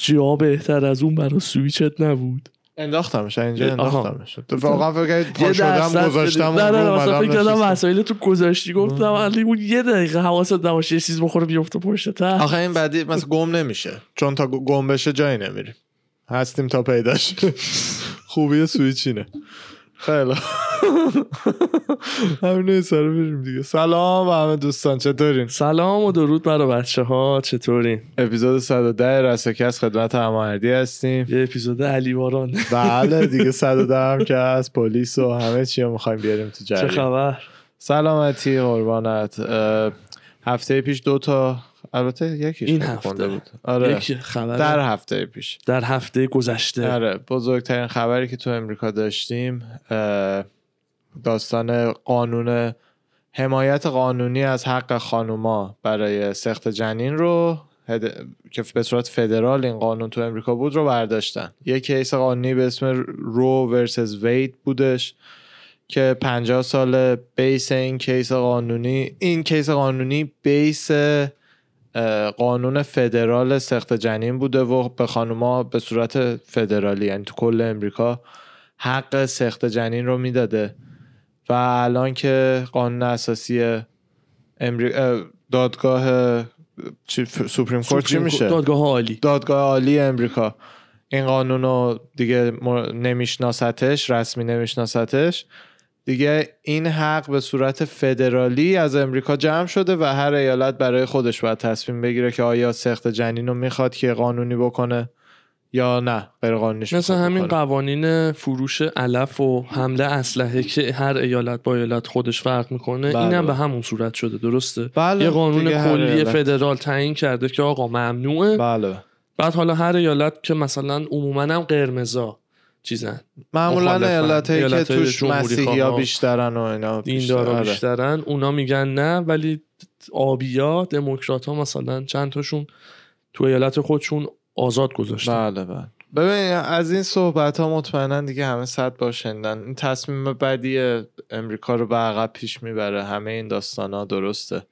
جا بهتر از اون برای سویچت نبود. انداختمش اینجا. انداختمش. تو واقعا فکر پا شدم درصد گذاشتم نه اون نه مثلا فکر کردم. وسایل تو گذاشتی. گفتم علی اون یه دقیقه حواست نباشه یه چیز بخوره بیفته پشت ته. آخه این بعدی مثلا گم نمیشه. چون تا گم بشه جایی نمیریم. هستیم تا پیداش. خوبی سویچ اینه خیلی. همین سر بریم دیگه. سلام و همه دوستان چطورین؟ سلام و درود برای بچه ها چطورین؟ اپیزود 110 رسکس خدمت هماهردی هستیم. یه اپیزود علی باران. بله دیگه 110 هم که از پلیس و همه چی رو می‌خوایم بیاریم تو چه جریان خبر سلامتی قربانت. هفته پیش دو تا البته یکیش این هفته. بود. آره. یک خبر؟ در در, هفته پیش. هفته گذشته. آره بزرگترین خبری که تو امریکا داشتیم داستان قانون حمایت قانونی از حق خانوما برای سخت جنین رو هد- که به صورت فدرال این قانون تو امریکا بود رو برداشتن. یه کیس قانونی به اسم رو ورسز وید بودش که 50 سال base این case قانونی این case قانونی base قانون فدرال سقط جنین بوده و به خانوما به صورت فدرالی یعنی تو کل امریکا حق سقط جنین رو می‌داده. و الان که قانون اساسی امری... اه، دادگاه چی... Supreme Court چی میشه؟ دادگاه عالی. دادگاه عالی امریکا. این قانون رو دیگه نمیشناستش رسمی نمیشناستش دیگه این حق به صورت فدرالی از امریکا جمع شده و هر ایالت برای خودش باید تصمیم بگیره که آیا سخت جنین رو می‌خواد که قانونی بکنه. یا نه غیر قانونیش مثل همین. قوانین فروش علف و حمله اسلحه که هر ایالت با ایالت خودش فرق می‌کنه بله، اینم به. همون صورت شده درسته بله، یه قانون کلی. فدرال تعیین کرده که آقا ممنوعه بله بعد حالا هر ایالت که مثلا عموما هم قرمزا چیزن معمولا. ایالت هایی که توش مسیحی ها بیشترن و اینا دیندارا بیشتر. آره. بیشترن اونا میگن نه ولی آبیا دموکرات ها مثلا چند تاشون تو ایالت خودشون آزاد گذاشتن بله بله. ببین از این صحبت ها مطمئنا دیگه همه صد بار این تصمیم بدی امریکا رو به عقب پیش می‌بره. همه این داستان ها درسته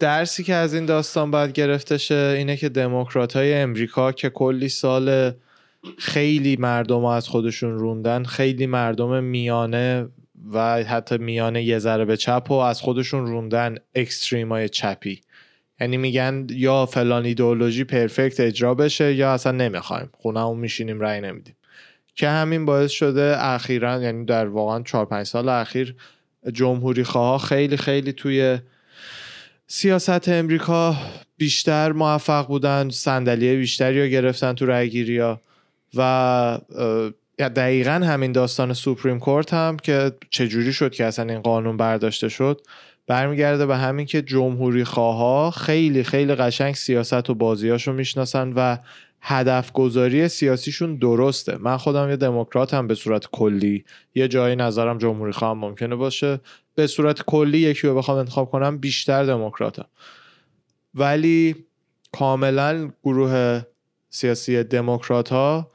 درسی که از این داستان باید گرفته شه اینه که دموکرات های امریکا که کلی سال خیلی مردم رو از خودشون روندن خیلی مردم میانه و حتی میانه یه ذره به چپ و از خودشون روندن اکستریم های چپی. یعنی میگن یا فلان ایدئولوژی پرفکت اجرا بشه یا اصلا نمی‌خوایم. خونهمون میشینیم رأی نمیدیم. که همین باعث شده اخیرا یعنی در واقعا 4 5 سال اخیر جمهوری خواه خیلی خیلی توی سیاست امریکا بیشتر موفق بودن صندلی بیشتری رو گرفتن تو رأیگیری ها. و دقیقا همین داستان سوپریم کورت هم که چجوری شد که اصلا این قانون برداشته شد. برمیگرده به همین که جمهوری خواها خیلی خیلی قشنگ سیاست و بازیاشو می‌شناسن و هدف گذاری سیاسیشون درسته. من خودم یه دموکراتم به صورت کلی. یه جایی نظرم جمهوری خواهم ممکنه باشه. به صورت کلی یکی رو بخوام انتخاب کنم بیشتر دموکراتم. ولی کاملا گروه سیاسی دموکرات ها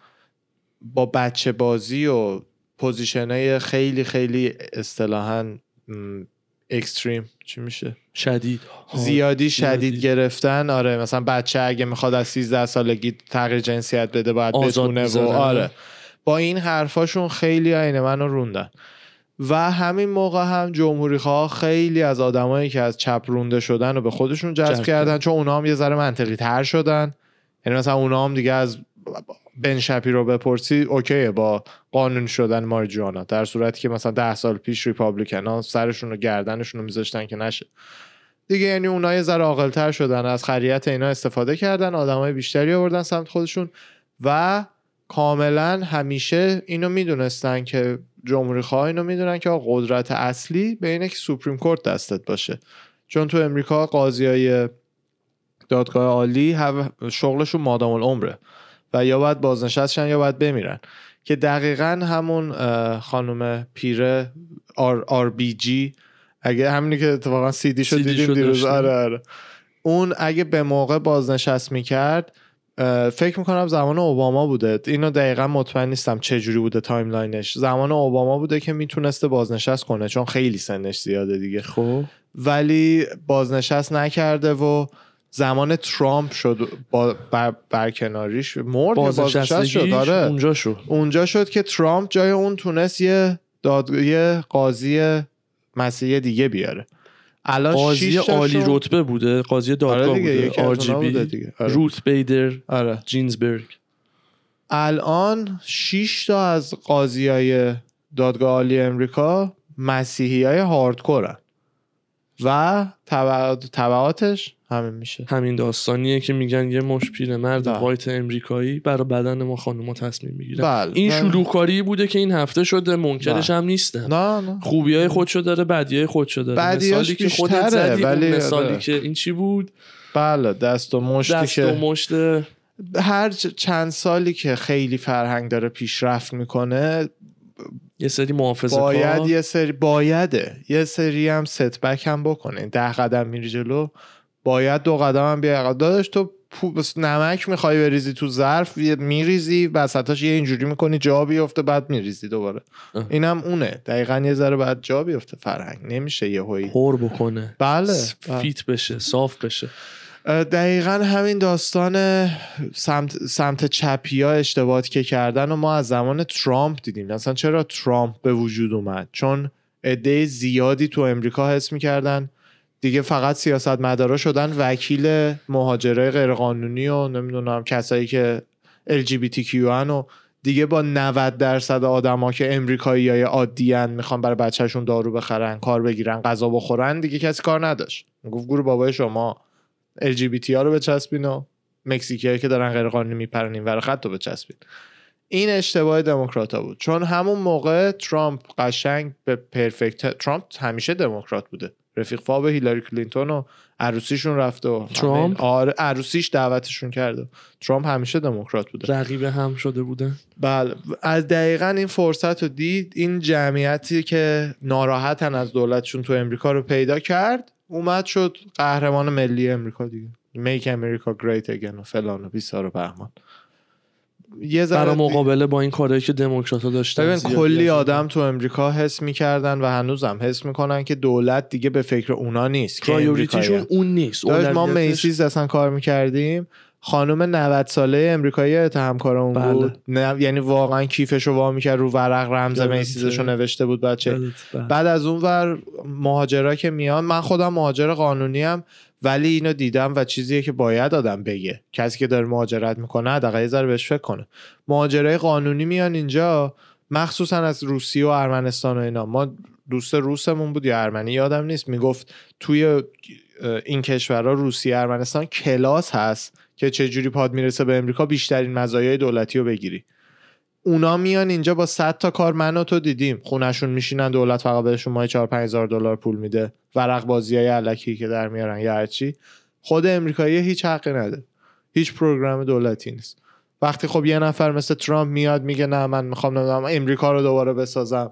با بچه بازی و position های خیلی خیلی اصطلاحا extreme. چی میشه؟ شدید. زیادی شدید زیادی. گرفتن. آره مثلا بچه اگه می‌خواد از 13 سالگی تغییر جنسیت بده باید بتونه و. آره. با این حرفاشون خیلی عین منو روندن. و همین موقع هم جمهوری خواه خیلی از آدمایی که از چپ رونده شدن و به خودشون جذب کردن. چون اونا هم یه ذره منطقی تر شدن. یعنی مثلا اونا هم دیگه از بن شپی رو بپرسی اوکیه با قانون شدن مارجوانا در صورتی که مثلا ده سال پیش ریپابلیکن ها سرشون و گردنشون رو میذاشتن که نشه. دیگه یعنی اونا یه ذره عاقل‌تر شدن از خریت اینا استفاده کردن آدمای بیشتری آوردن سمت خودشون و کاملا همیشه اینو می‌دونستن که جمهوری خواه اینو می‌دونن که قدرت اصلی به اینه که سوپریم کورت دستت باشه. چون تو امریکا قاضی های دادگاه عالی شغلشون مادام العمره. و یا باید بازنشست شن یا باید بمیرن. که دقیقا همون خانم پیره آر, آر بی جی اگه همینی که اتفاقا سی دی CD دیدیم دیروز. آره آره. اون اگه به موقع بازنشست می‌کرد فکر می‌کنم زمان اوباما بوده. اینو دقیقا مطمئن نیستم چه جوری بوده timeline ش. زمان اوباما بوده که می‌تونسته بازنشست کنه چون خیلی سنش زیاده دیگه. خب. ولی بازنشست نکرده و زمان ترامپ شد با بر برکناریش مرد بازنشست شد؟ آره. اونجا شد. اونجا شد که ترامپ جای اون تونست یه داد یه قاضی مسیحی دیگه بیاره. الان قاضی عالی رتبه بوده. قاضی دادگاه آره دیگه، بوده. بوده RGB دیگه. آره. روت بیدر آره. جینزبرگ. الان 6 تا از قاضی های دادگاه عالی امریکا مسیحی های هاردکورن. و تبعات- تبعاتش همین میشه. همین داستانیه که میگن یه مش پیرمرد بله. وایت امریکایی برای بدن ما خانوما تصمیم می‌گیره. بله. این نه- شلوغکاری بوده که این هفته شده منکرش هم نیستم نه نه. خوبی های خودشو داره بدی های خودشو داره. مثالی که خودت زدی ولی اون مثالی آره. که این چی بود؟ بله دست و مشتی دست که و مشت هر چند سالی که خیلی فرهنگ داره پیشرفت می‌کنه یه سری محافظه باید کار یه سری بایده یه سری هم ستبک هم بکنه ده قدم میری جلو. باید دو قدم هم بیای عقب. داداش تو نمک می‌خوای بریزی تو ظرف میریزی وسطاش یه اینجوری می‌کنی جا بیفته بعد میریزی دوباره. اه. اینم اونه. دقیقا یه ذره بعد جا بیفته فرهنگ. نمیشه یه هایی پر بکنه. بله س- فیت بشه صاف بشه. دقیقا همین داستان سمت, سمت چپی ها اشتباهات که کردن و ما از زمان ترامپ دیدیم. اصلا چرا ترامپ به وجود اومد؟ چون عده زیادی تو امریکا حس می‌کردن. دیگه فقط سیاست مدارا شدن وکیل مهاجرای غیرقانونی و نمی‌دونم کسایی که LGBTQ هن و دیگه با 90 درصد آدما که امریکایی های عادی هن می‌خوان برای بچهشون دارو بخرن کار بگیرن غذا بخورن دیگه کسی کار نداشت. گفت گور بابای شما. LGBT ها رو بچسبین و مکزیکی که دارن غیرقانونی میپرن این ور خط رو بچسبین. این اشتباه دموکرات بود. چون همون موقع ترامپ قشنگ به perfect ترامپ همیشه دموکرات بوده. رفیق فاب هیلاری کلینتون و عروسیشون رفته و ترامپ؟ آره عروسیش دعوتشون کرده ترامپ همیشه دموکرات بوده. رقیب هم شده بوده؟ بله. از دقیقا این فرصت رو دید این جمعیتی که ناراحتن از دولتشون تو امریکا رو پیدا کرد. اومد شد قهرمان ملی امریکا دیگه. Make America Great Again و فلان و بیسار و بهمان. یه ذره برای مقابله با این کارهایی که دموکرات ها داشتن کلی آدم تو امریکا حس می‌کردن و هنوزم حس می‌کنن که دولت دیگه به فکر اونا نیست که. اون نیست. داشت ما میسیز اصلا کار می‌کردیم. خانم 90 ساله امریکایی اتهام کارمون بله. بود نه یعنی واقعا کیفش رو وا می‌کرد رو ورق رمز. میسیزش رو نوشته بود بچه. بله. بعد از اون ور مهاجرا که میان من خودم مهاجر قانونی ام ولی اینو دیدم و چیزیه که باید آدم بگه. کسی که داره مهاجرت می‌کنه حداقل یه ذره بهش فکر کنه. مهاجرای قانونی میان اینجا مخصوصا از روسیه و ارمنستان و اینا. ما دوست روسمون بود یا ارمنی یادم نیست. می‌گفت توی این کشورها روسیه ارمنستان کلاس هست. که چجوری پاد می‌رسه به امریکا بیشترین مزایای دولتی رو بگیری. اونا میان اینجا با 100 تا کار من و تو دیدیم. خونشون میشینن دولت فقط بهشون ماهی 4 5000 دلار پول میده. ورق بازی های که در میارن یا هرچی خود امریکایی هیچ حقی نداره هیچ پروگرام دولتی نیست. وقتی خب یه نفر مثل ترامپ میاد میگه نه من می‌خوام نمی‌دونم امریکا رو دوباره بسازم.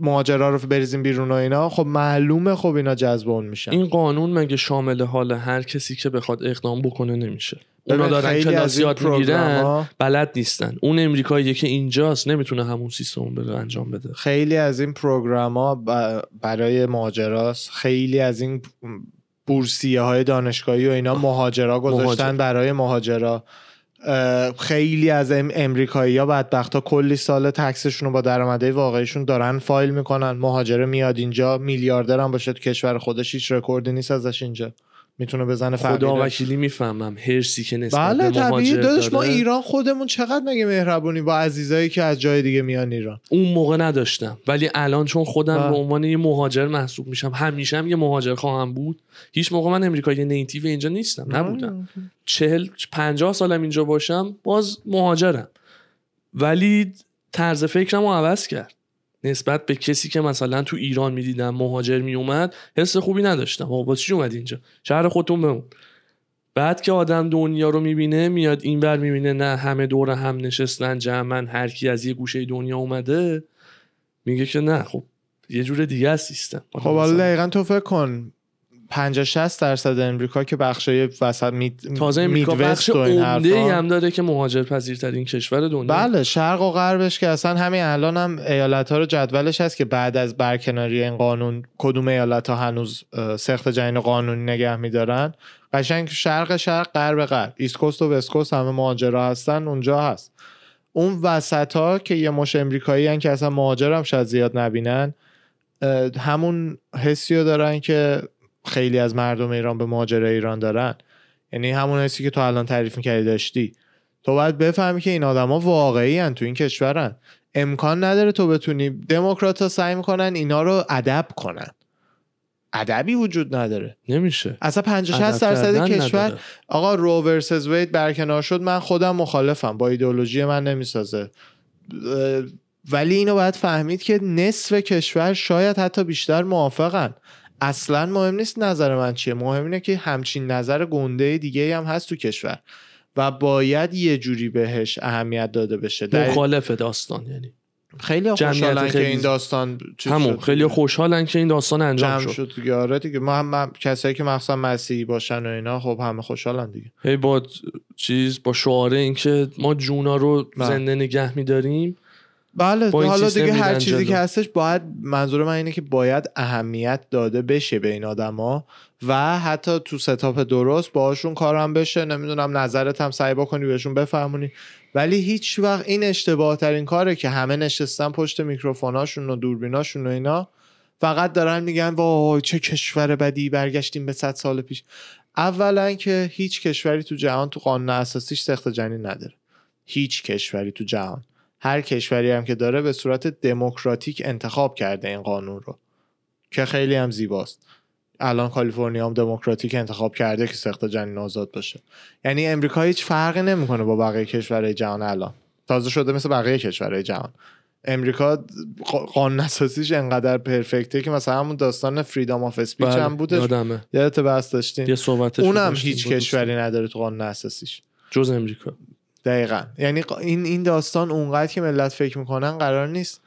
مهاجرا رو بریزیم بیرون و اینا. خب معلومه خب اینا جذب اون میشن. این قانون مگه شامل حال هر کسی که بخواد اقدام بکنه نمیشه؟ اونا دارن خیلی از کلاس این یاد می‌گیرن بلد نیستن. اون امریکایی که اینجاست نمی‌تونه همون سیستم بره انجام بده. خیلی از این پروگرام ها برای مهاجراست خیلی از این بورسیه های دانشگاهی و اینا مهاجرا گذاشتن مهاجر. برای مهاجرا. خیلی از ام امریکایی ها بدبخت ها کلی سال tax شون رو با درآمده واقعیشون دارن فایل می‌کنن. مهاجره میاد اینجا میلیاردر هم باشه کشور خودش هیچ رکوردی نیست ازش اینجا. می‌تونه بزنه خدا وکیلی می‌فهمم. هرسی که نسبت بله به طبیعی. داداش ما. ایران خودمون چقدر مگه مهربونی با عزیزایی که از جای دیگه میان ایران؟ اون موقع نداشتم. ولی الان چون خودم بله. به عنوان یه مهاجر محسوب میشم همیشه هم یه مهاجر خواهم بود. هیچ موقع من امریکایی نیتیو اینجا نیستم نبودم. چهل پنجاه سالم اینجا باشم باز مهاجرم. ولی طرز فکرم رو عوض کرد. نسبت به کسی که مثلا تو ایران می‌دیدم مهاجر میومد حس خوبی نداشتم. آقا چی اومد اینجا؟ شهر خودتون بمون. بعد که آدم دنیا رو می‌بینه میاد این بر می‌بینه نه همه دور هم نشستن جمعن هر کی از یه گوشه دنیا اومده میگه که نه خب یه جور دیگه است سیستم. خب حالا دقیقا تو فکر کن. 50 60 درصد امریکا که بخشای وسط مید تازه امریکا بخش عمده. هم داره که مهاجر پذیرترین کشور دنیا. بله شرق و غربش که اصلا همین الان هم ایالت ها رو جدولش هست که بعد از برکناری این قانون کدوم ایالت ها هنوز سخت جنین قانونی نگه میدارن؟ قشنگ شرق شرق غرب غرب. ایست کوست و وست کوست همه مهاجرا هستن اونجا هست. اون وسط ها که یه مش امریکایی هن که اصلا مهاجر هم شاید زیاد نبینن همون حسی رو دارن که خیلی از مردم ایران به مهاجره ایران دارن. یعنی همون حسی که تو الان تعریف می‌کردی داشتی. تو باید بفهمی که این آدما واقعی هن تو این کشورن. امکان نداره تو بتونی دموکرات ها سعی می‌کنن اینا رو ادب کنن. ادبی وجود نداره. نمیشه. اصلا 50 60 درصد کشور آقا رو ورسز وید برکنار شد من خودم مخالفم. با ایدئولوژی من نمی‌سازه. ولی اینو باید فهمید که نصف کشور شاید حتی بیشتر موافقن. اصلا مهم نیست نظر من چیه. مهم اینه که همچین نظر گنده دیگه هم هست تو کشور و باید یه جوری بهش اهمیت داده بشه. مخالف داستان یعنی. خیلی خوشحالن که این داستان همون خیلی خوشحالن که این داستان انجام شد. شد دیگه. آره دیگه. ما هم, کسایی که مخصوصا مسیحی باشن و اینا خب همه خوشحالن دیگه. هی با چیز با شعاره اینکه ما جونا رو بله. زنده نگه میداریم. بله حالا دیگه هر چیزی که هستش باید منظور من اینه که باید اهمیت داده بشه به این آدما و حتی تو ستاپ درست باهاشون کارم بشه. نمی‌دونم نظرت هم سعی بکنی بهشون بفهمونی. ولی هیچ وقت این اشتباه ترین کاره که همه نشستن پشت میکروفوناشون و دوربیناشون و اینا فقط دارن میگن وای چه کشور بدی برگشتیم به صد سال پیش. اولا که هیچ کشوری تو جهان تو قانون اساسیش سخت جنین نداره. هیچ کشوری تو جهان. هر کشوری هم که داره به صورت دموکراتیک انتخاب کرده این قانون رو که خیلی هم زیباست. الان کالیفرنیا هم دموکراتیک انتخاب کرده که سخت جنین آزاد باشه. یعنی امریکا هیچ فرقی نمی‌کنه با بقیه کشورهای جهان الان. تازه شده مثل بقیه کشورهای جهان. امریکا قانون اساسیش انقدر پرفکته که مثلا همون داستان فریدام آف اسپیچ هم بودش. یادت بحث داشتیم اونم هیچ کشوری نداره تو قانون اساسیش. جز امریکا. دقیقا. یعنی این این داستان اونقدر که ملت فکر می‌کنن قرار نیست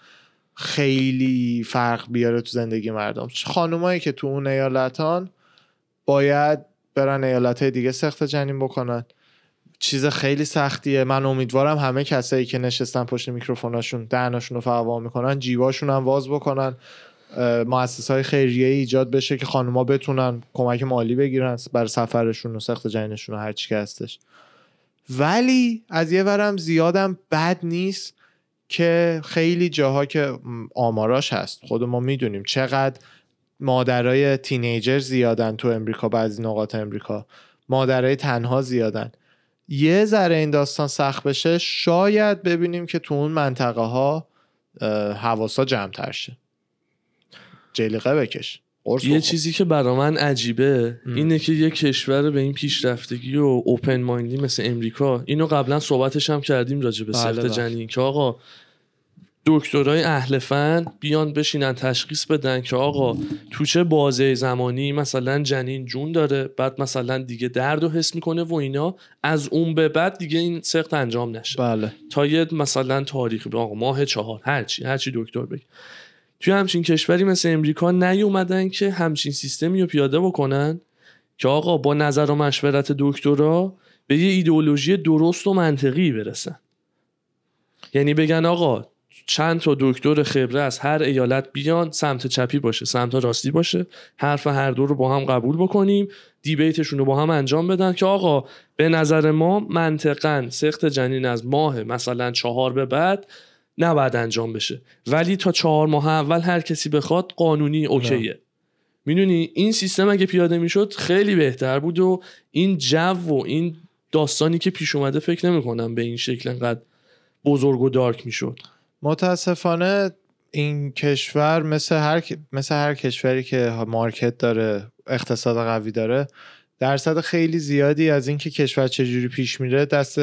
خیلی فرق بیاره تو زندگی مردم. خانومایی که تو اون ایالتان باید برن ایالت دیگه سخت جنین بکنن. چیز خیلی سختیه. من امیدوارم همه کسایی که نشستن پشت میکروفوناشون دهناشون رو فعوا می‌کنن جیباشون هم واز بکنن. مؤسسه های خیریه ایجاد بشه که خانوما بتونن کمک مالی بگیرن برای سفرشون و سخت جنینشون و هر چی که هستش. ولی از یه ورم زیادم بد نیست که خیلی جاها که آماراش هست. خود ما می‌دونیم چقدر مادرای تینیجر زیادن تو امریکا بعضی نقاط امریکا. مادرای تنها زیادن. یه ذره این داستان سخت بشه شاید ببینیم که تو اون منطقه ها حواسا جمع تر شه. جلیقه بکش. یه چیزی که برا من عجیبه اینه که یه کشور به این پیشرفتگی و اوپن مایندی مثل امریکا اینو قبلا صحبتش هم کردیم راجع به سخت بله، جنین بله. که آقا دکترای اهل فن بیان بشینن تشخیص بدن که آقا تو چه بازه زمانی مثلا جنین جون داره بعد مثلا دیگه درد و حس می‌کنه و اینا. از اون به بعد دیگه این سخت انجام نشه. بله. تا یه مثلا تاریخ آقا ماه چهار هرچی هرچی دکتر بگه. توی همچین کشوری مثل امریکا نیومدن که همچین سیستمی رو پیاده بکنن؟ که آقا با نظر و مشورت دکترا به یه ایدئولوژی درست و منطقی برسن. یعنی بگن آقا چند تا دکتر خبره از هر ایالت بیان سمت چپی باشه سمت راستی باشه حرف هر دو رو با هم قبول بکنیم دیبیتشون رو با هم انجام بدن که آقا به نظر ما منطقا سخت جنین از ماه مثلا چهار به بعد نباید انجام بشه. ولی تا چهار ماه اول هر کسی بخواد قانونی اوکیه. می‌دونی؟ این سیستم اگه پیاده می‌شد خیلی بهتر بود و این جو و این داستانی که پیش اومده فکر نمی‌کنم به این شکل انقدر بزرگ و دارک می‌شد. متاسفانه این کشور مثل هر مثل هر کشوری که مارکت داره اقتصاد قوی داره درصد خیلی زیادی از اینکه کشور چجوری پیش میره دست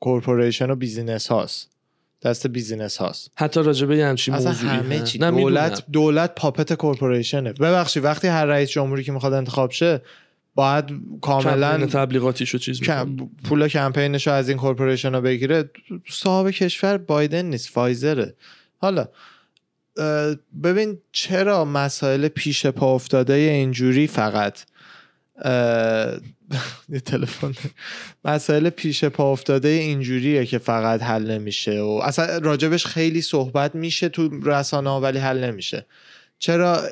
corporation و business هاست. دست business هاست. حتی راجبه یه همچین اصلا همه چی. دولت دولت puppet corporation ه. ببخشید وقتی هر رئیس جمهوری که می‌خواد انتخاب شه باید کاملا تبلیغاتیشو چیز پول کمپینش رو از این corporation رو بگیره. صاحب کشور بایدن نیست فایزره. حالا ببین چرا مسائل پیش پا افتاده اینجوری فقط؟ تلفن. مسائل پیش پا افتاده اینجوریه که فقط حل نمیشه و اصلا راجبش خیلی صحبت میشه تو رسانه ولی حل نمیشه. چرا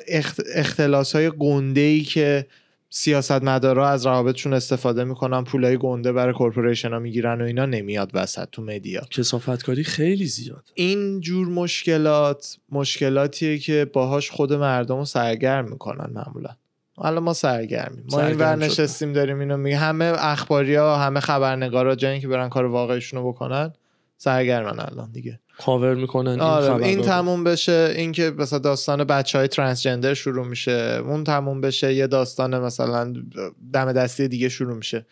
اختلاس های گنده ای که سیاستمدارا از روابطشون استفاده می‌کنن پولای گنده برای کورپوریشن ها می‌گیرن و اینا نمیاد وسط تو مدیا؟ کسافتکاری خیلی زیاد. این جور مشکلات مشکلاتیه که باهاش خود مردم رو سرگرم می‌کنن معمولا. حالا ما سرگرمیم. ما این ور سرگرم شدن. نشستیم داریم اینو میگه. همه اخباری ها همه خبرنگارا جایی که برن کار واقعیشون رو بکنن سرگرمن الان دیگه. کاور می‌کنن این آره این. تموم بشه این که مثلا داستان بچه های ترانسجندر شروع میشه اون تموم بشه یه داستان مثلا دم دستی دیگه شروع میشه.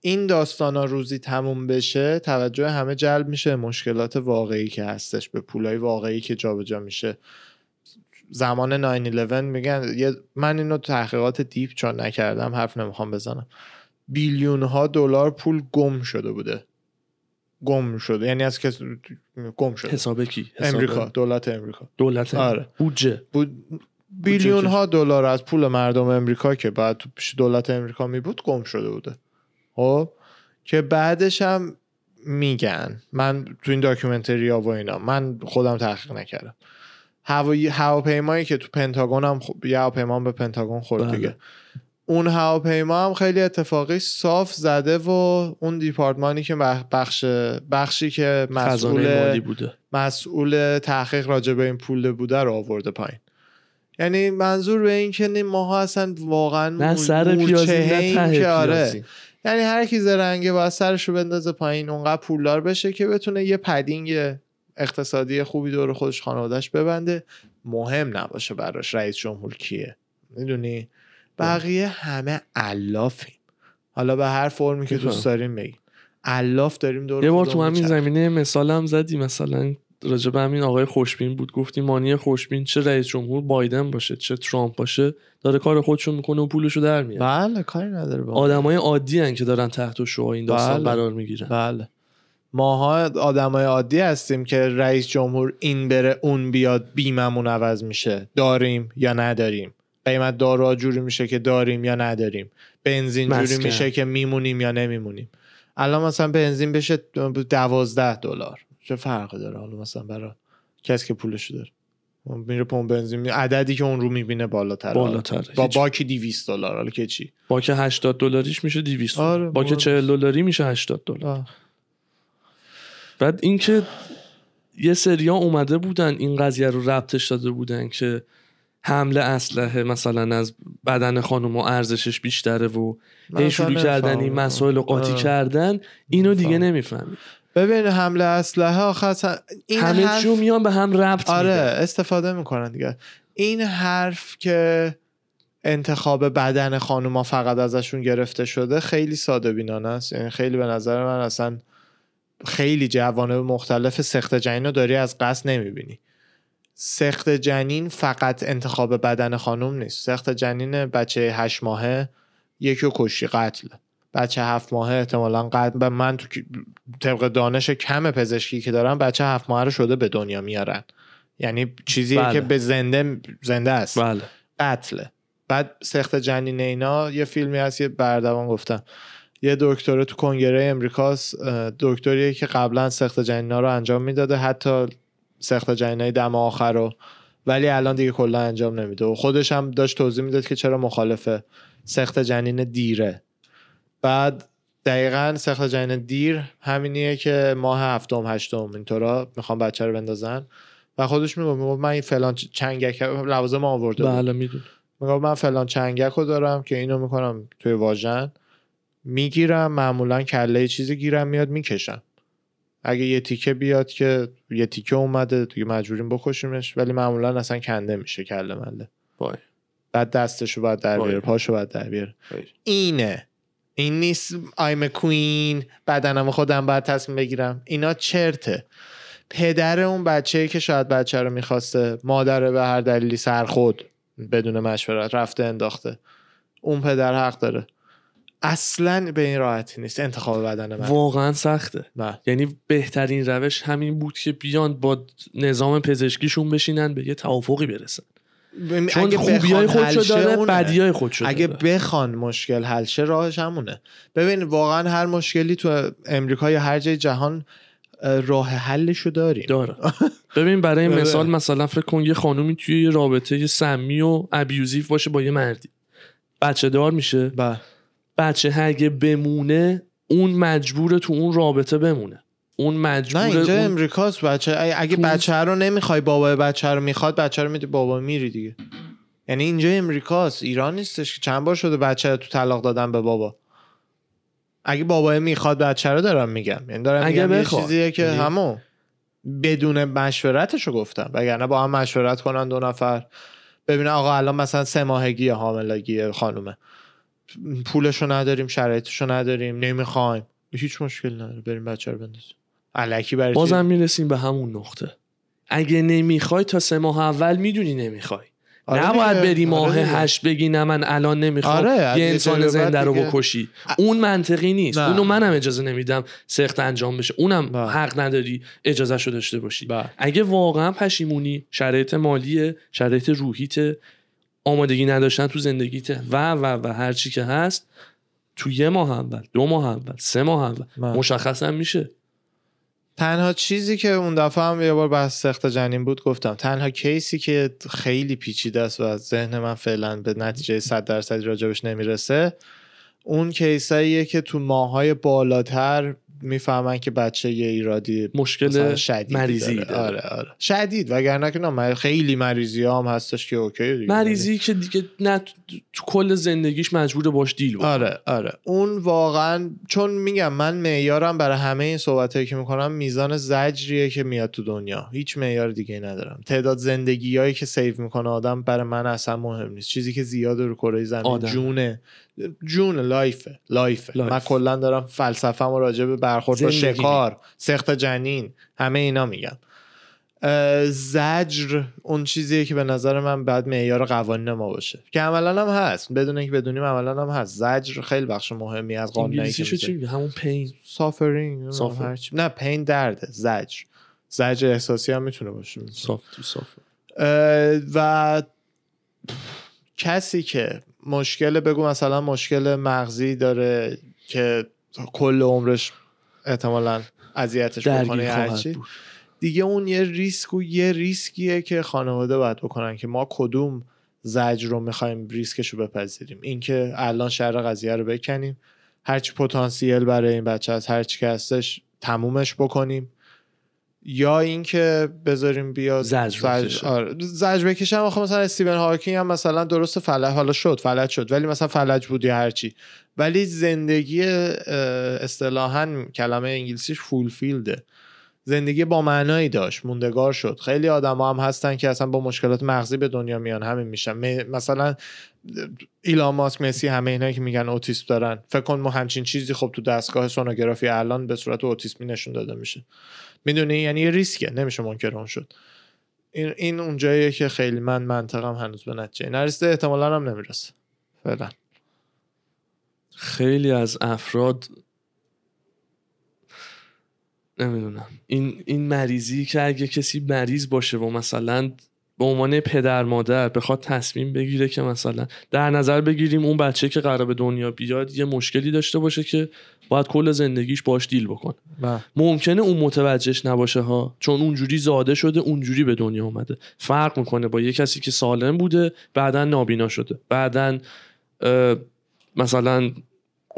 این داستان ها روزی تموم بشه توجه همه جلب میشه مشکلات واقعی که هستش به پولای واقعی که جابجا میشه. زمان 9-11 میگن من اینو تحقیقات deep چون نکردم حرف نمی‌خوام بزنم. billion ها دلار پول گم شده بوده. گم شده. یعنی از کس گم شده. حساب کی؟ حساب امریکا دولت امریکا. دولت آره. بودجه. بود billion ها دلار از پول مردم امریکا که بعد تو پیش دولت امریکا می بود گم شده بوده. خب؟ که بعدش هم میگن. من تو این documentary ها و اینا. من خودم تحقیق نکردم. هوایی هواپیمایی که تو پنتاگون هم خب یه هواپیما به پنتاگون خورد بله. دیگه. اون هواپیما هم خیلی اتفاقی صاف زده و اون دیپارتمانی که بخ- بخش بخشی که مسئول بوده. مسئول تحقیق راجع به این پول بوده رو آورده پایین. یعنی منظور به این که ماها اصلا واقعا نه سر پیازی نه ته آره. یعنی هر کی زرنگه باید سرش رو بندازه پایین اونقدر پولدار بشه که بتونه یه پدینگ اقتصادی خوبی دور خودش خانوادهش ببنده. مهم نباشه براش رئیس جمهور کیه. می‌دونی؟ بقیه همه علافیم. حالا به هر فرمی که دوست داریم بگیم. علاف داریم دور یه بار تو همین. زمینه مثالم زدی. مثلا راجع به همین آقای خوشبین بود. گفتی مانی خوشبین چه رئیس جمهور بایدن باشه چه ترامپ باشه داره کار خودشو می‌کنه و پولشو در میاره. بله کاری نداره آدمای عادی هن که دارن تحت شعاع این داستان بله. قرار می‌گیرن. بله. ماها آدمای عادی هستیم که رئیس جمهور این بره اون بیاد بیممون عوض میشه. داریم یا نداریم؟ قیمت داروها جوری میشه که داریم یا نداریم؟ بنزین جوری مسکن. میشه که میمونیم یا نمیمونیم؟ الان مثلا بنزین بشه دوازده دلار. چه فرقی داره حالا مثلا برای کسی که پولشو داره؟ میره پمپ بنزین می- عددی که اون رو می‌بینه بالاتر. بالاتره با باکی 200 دلار حالا که چی؟ با که 80 دلاریش میشه 200 آره، با که مهم 40 دلاری میشه 80 دلار. بعد اینکه یه سریا اومده بودن این قضیه رو ربطش داده بودن که حمله اسلحه مثلا از بدن خانم و ارزشش بیشتره و هی شروع کردن این. مسائل رو قاطی آه. کردن اینو دیگه. نمی‌فهمی ببین حمله اسلحه اصلا این همه حرف- جو میان به هم ربط آره میدن استفاده می‌کنن دیگه این حرف که انتخاب بدن خانوما فقط ازشون گرفته شده خیلی ساده بینانه است یعنی خیلی به نظر من اصلا خیلی جوانب مختلف سخت جنین رو داری از قصد نمی‌بینی. سخت جنین فقط انتخاب بدن خانم نیست. سخت جنین بچه هشت ماهه یکی رو کشی قتل. بچه هفت ماهه احتمالا قتل من تو طبق دانش کم پزشکی که دارم بچه هفت ماهه رو شده به دنیا میارن. یعنی چیزیه بله. که به زنده زنده است. بله. قتله بعد سخت جنین اینا یه فیلمی هست یه بردوان گفتم یه دکتره تو کنگره امریکاست دکتریه که قبلا سخت جنینا رو انجام می‌داده حتی سخت جنینای دم آخر رو. ولی الان دیگه کلا انجام نمیده. و خودش هم داشت توضیح می‌داد که چرا مخالفه. سخت جنین دیره. بعد دقیقا سخت جنین دیر همینیه که ماه هفتم هشتم اینطورا می‌خوام بچه رو بندازن. و خودش میگه من این فلان چنگک لوازم آورده. بله میدون من فلان چنگک رو دارم که اینو می‌کنم توی واژن. می‌گیرم معمولا کله چیزی گیرم میاد می‌کشم. اگه یه تیکه بیاد که یه تیکه اومده دیگه مجبوریم بکشیمش ولی معمولا اصلا کنده میشه کله مله. بعد دستشو باید در بیاره. پاشو باید در بیاره. اینه. این نیست I'm a queen بدنم خودم باید تصمیم بگیرم. اینا چرته. پدر اون بچه که شاید بچه رو می‌خواسته مادر به هر دلیلی سرخود بدون مشورت رفته انداخته. اون پدر حق داره. اصلا به این راحتی نیست. انتخاب بدن من. واقعا سخته. نه. یعنی بهترین روش همین بود که بیان با نظام پزشکیشون بشینن به یه توافقی برسن. چون اگه خوبی های خودشو شه داره. بدی های خودشو اگه بخوان مشکل حل شه راهش همونه. ببین واقعا هر مشکلی تو امریکا یا هر جای جهان اه، راه حلشو داریم. داره. ببین برای. مثال مثلا فکر کن یه خانومی توی یه رابطه سمی و ابیوزیو باشه با یه مردی. بچه دار میشه. بله. بچه اگه بمونه اون مجبور تو اون رابطه بمونه. اون مجبور نه اینجا اون... امریکاست بچه. اگه تو- بچه رو نمی‌خوای بابا بچه رو می‌خواد بچه رو میدی بابا میری دیگه. یعنی اینجا امریکاست ایران نیستش که. چند بار شده بچه رو تو طلاق دادن به بابا؟ اگه بابا می‌خواد بچه رو دارم میگم. یعنی دارم اگه میگم یه بخواد. چیزیه که یعنی- همون بدون مشورتشو گفتم. وگرنه با هم مشورت کنن دو نفر. ببینه آقا الان مثلا سه ماهگی حاملگی خانومه. پولشو نداریم شرایطشو نداریم نمی‌خوایم هیچ مشکل نداره بریم بچه رو بندازیم الکی برای؟ بازم می‌رسیم به همون نقطه اگه نمی‌خوای تا سه ماه اول می‌دونی نمی‌خوای آره نباید. بری ماه آره. هشت بگی نه من الان نمی‌خوام آره، یه انسان زنده رو بکشی اون منطقی نیست نه. اونو منم اجازه نمیدم سخت انجام بشه اونم بله. حق نداری اجازه شو داشته باشی بله. اگه واقعا پشیمونی شرایط مالیه شرایط روحیت آمادگی نداشتن تو زندگیته. و و و هر چی که هست تو یه ماه اول دو ماه اول سه ماه اول. مشخص هم میشه. تنها چیزی که اون دفعه هم یه بار بحث سخت جنین بود گفتم تنها کیسی که خیلی پیچیده است و از ذهن من فعلا به نتیجه 100 درصدی راجبش نمی‌رسه اون کیساییه که تو ماهای بالاتر می‌فهمن که بچه یه ایرادی مشکل شدیدی مریضی داره. داره. آره آره. شدید وگرنه که نه خیلی مریضی هم هستش که اوکی دیگه. مریضی که دیگه نه تو, تو کل زندگیش مجبور باش deal بکنه. آره آره. اون واقعا چون میگم من معیارم برای همه این صحبت که می‌کنم میزان زجریه که میاد تو دنیا. هیچ معیار دیگه ندارم. تعداد زندگیایی که save می‌کنه آدم برای من اصلا مهم نیست. چیزی که زیاد رو کره زمین آدم. جونه. جون life ه life ه. life. من کلا دارم فلسفه و راجع به برخورد با شکار سقط جنین همه اینا میگم زجر اون چیزیه که به نظر من باید معیار قوانین ما باشه. که عملا هم هست. بدون اینکه بدونیم عملا هم هست. زجر خیلی بخش مهمی از انگلیسیشو چی همون pain. suffering Suffer. نه pain درده. زجر. زجر احساسی هم می‌تونه باشه. صاف اه، و کسی که مشکل بگو مثلا مشکل مغزی داره که کل عمرش احتمالا اذیتش بکنه هرچی. دیگه اون یه ریسک و یه ریسکیه که خانواده باید بکنن که ما کدوم زجر رو می‌خوایم ریسکش رو بپذیریم. اینکه الان شر قضیه رو بکنیم هرچی پتانسیل برای این بچه هست هرچی که هستش تمومش بکنیم. یا اینکه بذاریم بیاد زجر بکشه. آره. زجر بکشم. آخه مثلا استیون هاکینگ هم مثلا درست فلج حالا شد فلج شد ولی مثلا فلج بود یا هرچی ولی زندگی اصطلاحا کلمه انگلیسیش فولفیلده زندگی با معنایی داشت موندگار شد. خیلی آدم هم هستن که اصلا با مشکلات مغزی به دنیا میان همین میشن. م- مثلا ایلان ماسک مسی همه اینا که میگن اوتیسم دارن. فکر کن ما همچین چیزی خب تو دستگاه سونوگرافی الان به صورت اوتیسمی نشون داده میشه. می‌دونی؟ یعنی یه ریسکه نمیشه منکر اون شد. این این اون جاییه که خیلی من منطقم هنوز به نتیجه نرسیده احتمالا هم نمی‌رسه. فعلا. خیلی از افراد نمی‌دونم. این این مریضی که اگه کسی مریض باشه و مثلا به عنوان پدر مادر بخواد تصمیم بگیره که مثلا در نظر بگیریم اون بچه که قرار به دنیا بیاد یه مشکلی داشته باشه که باید کل زندگیش باش دیل بکنه. ممکنه اون متوجهش نباشه ها چون اونجوری زاده شده اونجوری به دنیا اومده. فرق می‌کنه با یه کسی که سالم بوده بعدا نابینا شده. بعدا مثلا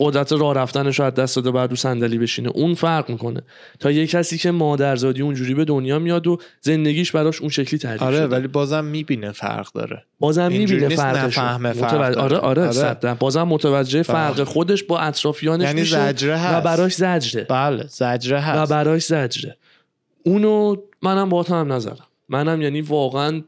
قدرت راه رفتنش رو از دست داده بعد رو صندلی بشینه. اون فرق می‌کنه. تا یه کسی که مادرزادی اونجوری به دنیا میاد و زندگیش براش اون شکلی تعریف آره شده. ولی بازم می‌بینه فرق داره. بازم می‌بینه فرقش داره. آره آره, آره. بازم متوجه فرق فرق. خودش با اطرافیانش یعنی میشه زجره و هست. براش زجره. بله زجره و هست براش زجره. اونو منم با هم نظرم منم یعنی واقعا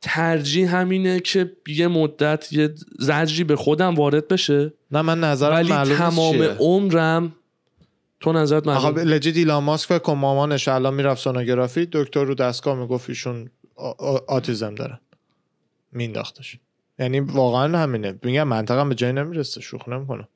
ترجیح همینه که یه مدت یه زجری به خودم وارد بشه. نه من نظرم ولی تمام چیه. عمرم تو نظرت آقا معلوم لجید ایلان ماسک فکر کن مامانش الان می‌رفت سونوگرافی دکتر رو دستگاه می‌گفت ایشون آتیزم داره. مینداختش. یعنی واقعا همینه. میگم منطقم به جایی نمی‌رسه شوخ نمی‌کنم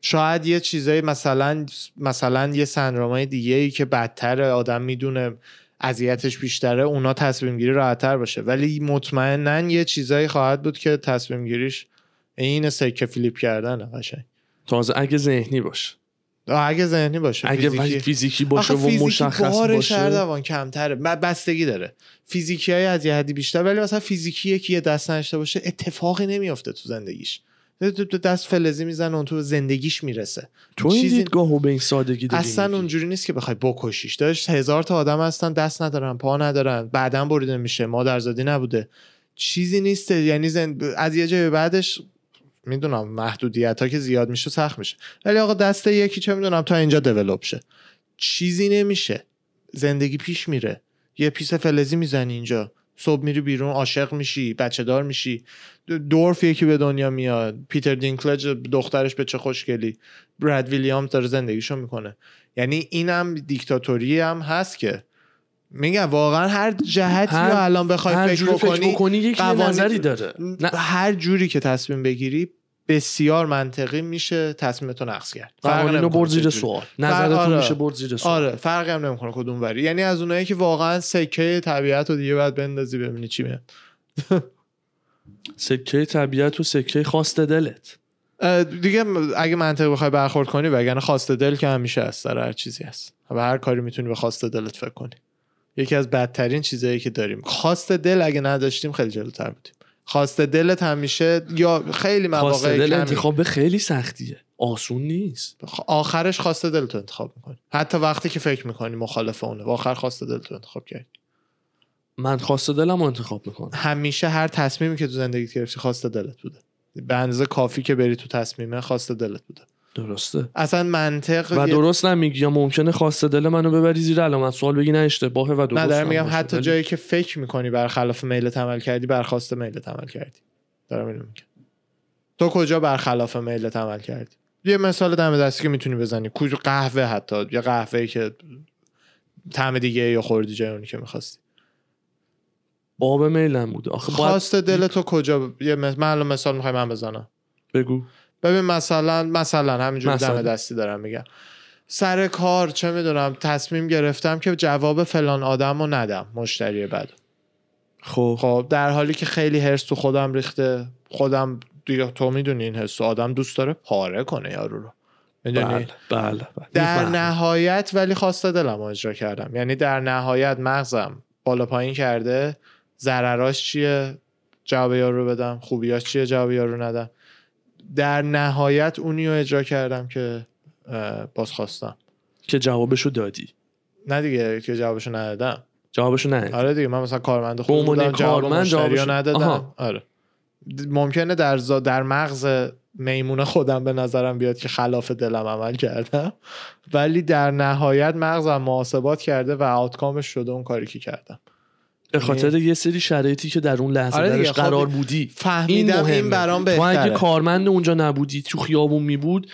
شاید یه چیزایی مثلا مثلا یه سندرومای دیگه ای که بدتر آدم می‌دونه. اذیتش بیشتره اونا تصمیم گیری راحتتر باشه. ولی مطمئنا یه چیزایی خواهد بود که تصمیم گیریش این سکه فلیپ کردنه قشنگ. تازه اگه ذهنی باشه. اگه ذهنی باشه اگه فیزیکی. فیزیکی باشه و فیزیکی مشخص باشه. اردوان کمتره. ب- بستگی داره. فیزیکی های از یه حدی بیشتر ولی مثلا فیزیکی که یه دست نشته باشه اتفاقی نمیافته تو زندگیش. دست فلزی می‌زنه اون تو زندگیش می‌رسه. تو این چیزی- دیدگاهو به این سادگی داری اصلا. اونجوری نیست که بخوای بکشیش. داشت هزار تا آدم هستن دست ندارن پا ندارن بعدا بریده میشه مادرزادی نبوده. چیزی نیست یعنی زند... از یه جای به بعدش می‌دونم محدودیت ها که زیاد میشه سخت میشه. ولی آقا دست یکی چه می‌دونم تا اینجا دیولپ شه. چیزی نمیشه. زندگی پیش میره. یه پیس فلزی می‌زنی اینجا. صبح میری بیرون عاشق میشی بچه دار میشی. دورف یکی به دنیا میاد. پیتر دینکلج دخترش به چه خوشگلی. براد ویلیامز داره زندگیشو می‌کنه. یعنی اینم دیکتاتوری هم هست که میگم واقعا هر جهتی هر- رو الان بخوای فکر بکنی یک نظری داره. نه هر جوری که تصمیم بگیری بسیار منطقی میشه تصمیمتو نقص کرد. فرق قوانین رو نمی‌کنه برد زیر. سوال. نظرتون آره. میشه برد زیر سوال. آره فرقی هم نمی‌کنه کدوم وری یعنی از اونایی که واقعا سکه طبیعت رو دیگه باید بندازی ببینی چی میاد. سکه طبیعت و سکه خواست دلت. دیگه اگه منطقی بخوای برخورد کنی وگرنه خواست دل که همیشه هست در هر چیزی هست. و هر کاری می‌تونی به خواست دلت فکر کنی. یکی از بدترین چیزایی که داریم. خواست دل اگه نداشتیم خیلی جلوتر بودیم. خواست دلت همیشه یا خیلی خواست مواقع دل کمی انتخاب خیلی سختیه. آسون نیست. آخرش خواست دلتو انتخاب می‌کنی. حتی وقتی که فکر می‌کنی مخالف اونه و آخر خواست دلتو انتخاب کردی. من خواست دلم رو انتخاب می‌کنم. همیشه هر تصمیمی که تو زندگیت گرفتی خواست دلت بوده. به اندازه کافی که بری تو تصمیمه خواست دلت بوده. درسته. اصلا منطق و درست نمیگی یا ممکنه خواست دل منو ببری زیر علامت سوال بگی نه اشتباهه و درست نه دارم میگم. حتی جایی که فکر می‌کنی برخلاف میلت عمل کردی برخواست میلت عمل کردی. دارم اینو میگم. تو کجا برخلاف میلت عمل کردی؟ یه مثال دم دستی که می‌تونی بزنی. کجا قهوه حتی. یه قهوه ای که طعم دیگه یا خوردی جای اونی که می‌خواستی. باب میلم بوده آخه باید خواست دل تو کجا من الان مثال می‌خوای من بزنم. بگو. ببین مثلا مثلا همینجور. دم دستی دارم میگم. سر کار چه می‌دونم تصمیم گرفتم که جواب فلان آدم رو ندم مشتری بعد. خب. خب در حالی که خیلی هرس تو خودم ریخته خودم دیگه تو می‌دونی این حس آدم دوست داره پاره کنه یارو رو. می‌دونی؟ بله بله, بله. در می‌فهمم. نهایت ولی خواسته دلم اجرا کردم. یعنی در نهایت مغزم بالا پایین کرده ضرراش چیه؟ جواب یارو رو بدم. خوبیاش چیه؟ جواب یارو رو ندم. در نهایت اونی رو اجرا کردم که باز خواستم که جوابشو دادی. نه دیگه که جوابشو ندادم. جوابشو نه. آره دیگه من مثلا کارمند عنوان بودم جواب کارمند جوابشو- ندادم. آها. آره. ممکنه در زا- در مغز میمون خودم به نظرم بیاد که خلاف دلم عمل کردم. ولی در نهایت مغزم محاسبات کرده و آوتکامش شده اون کاری که کردم. به خاطر یه سری شرایطی که در اون لحظه آره درش خب قرار بودی. فهمیدم این, مهمه. برام تو اگه بهتره. کارمند اونجا نبودی تو خیابون می بود.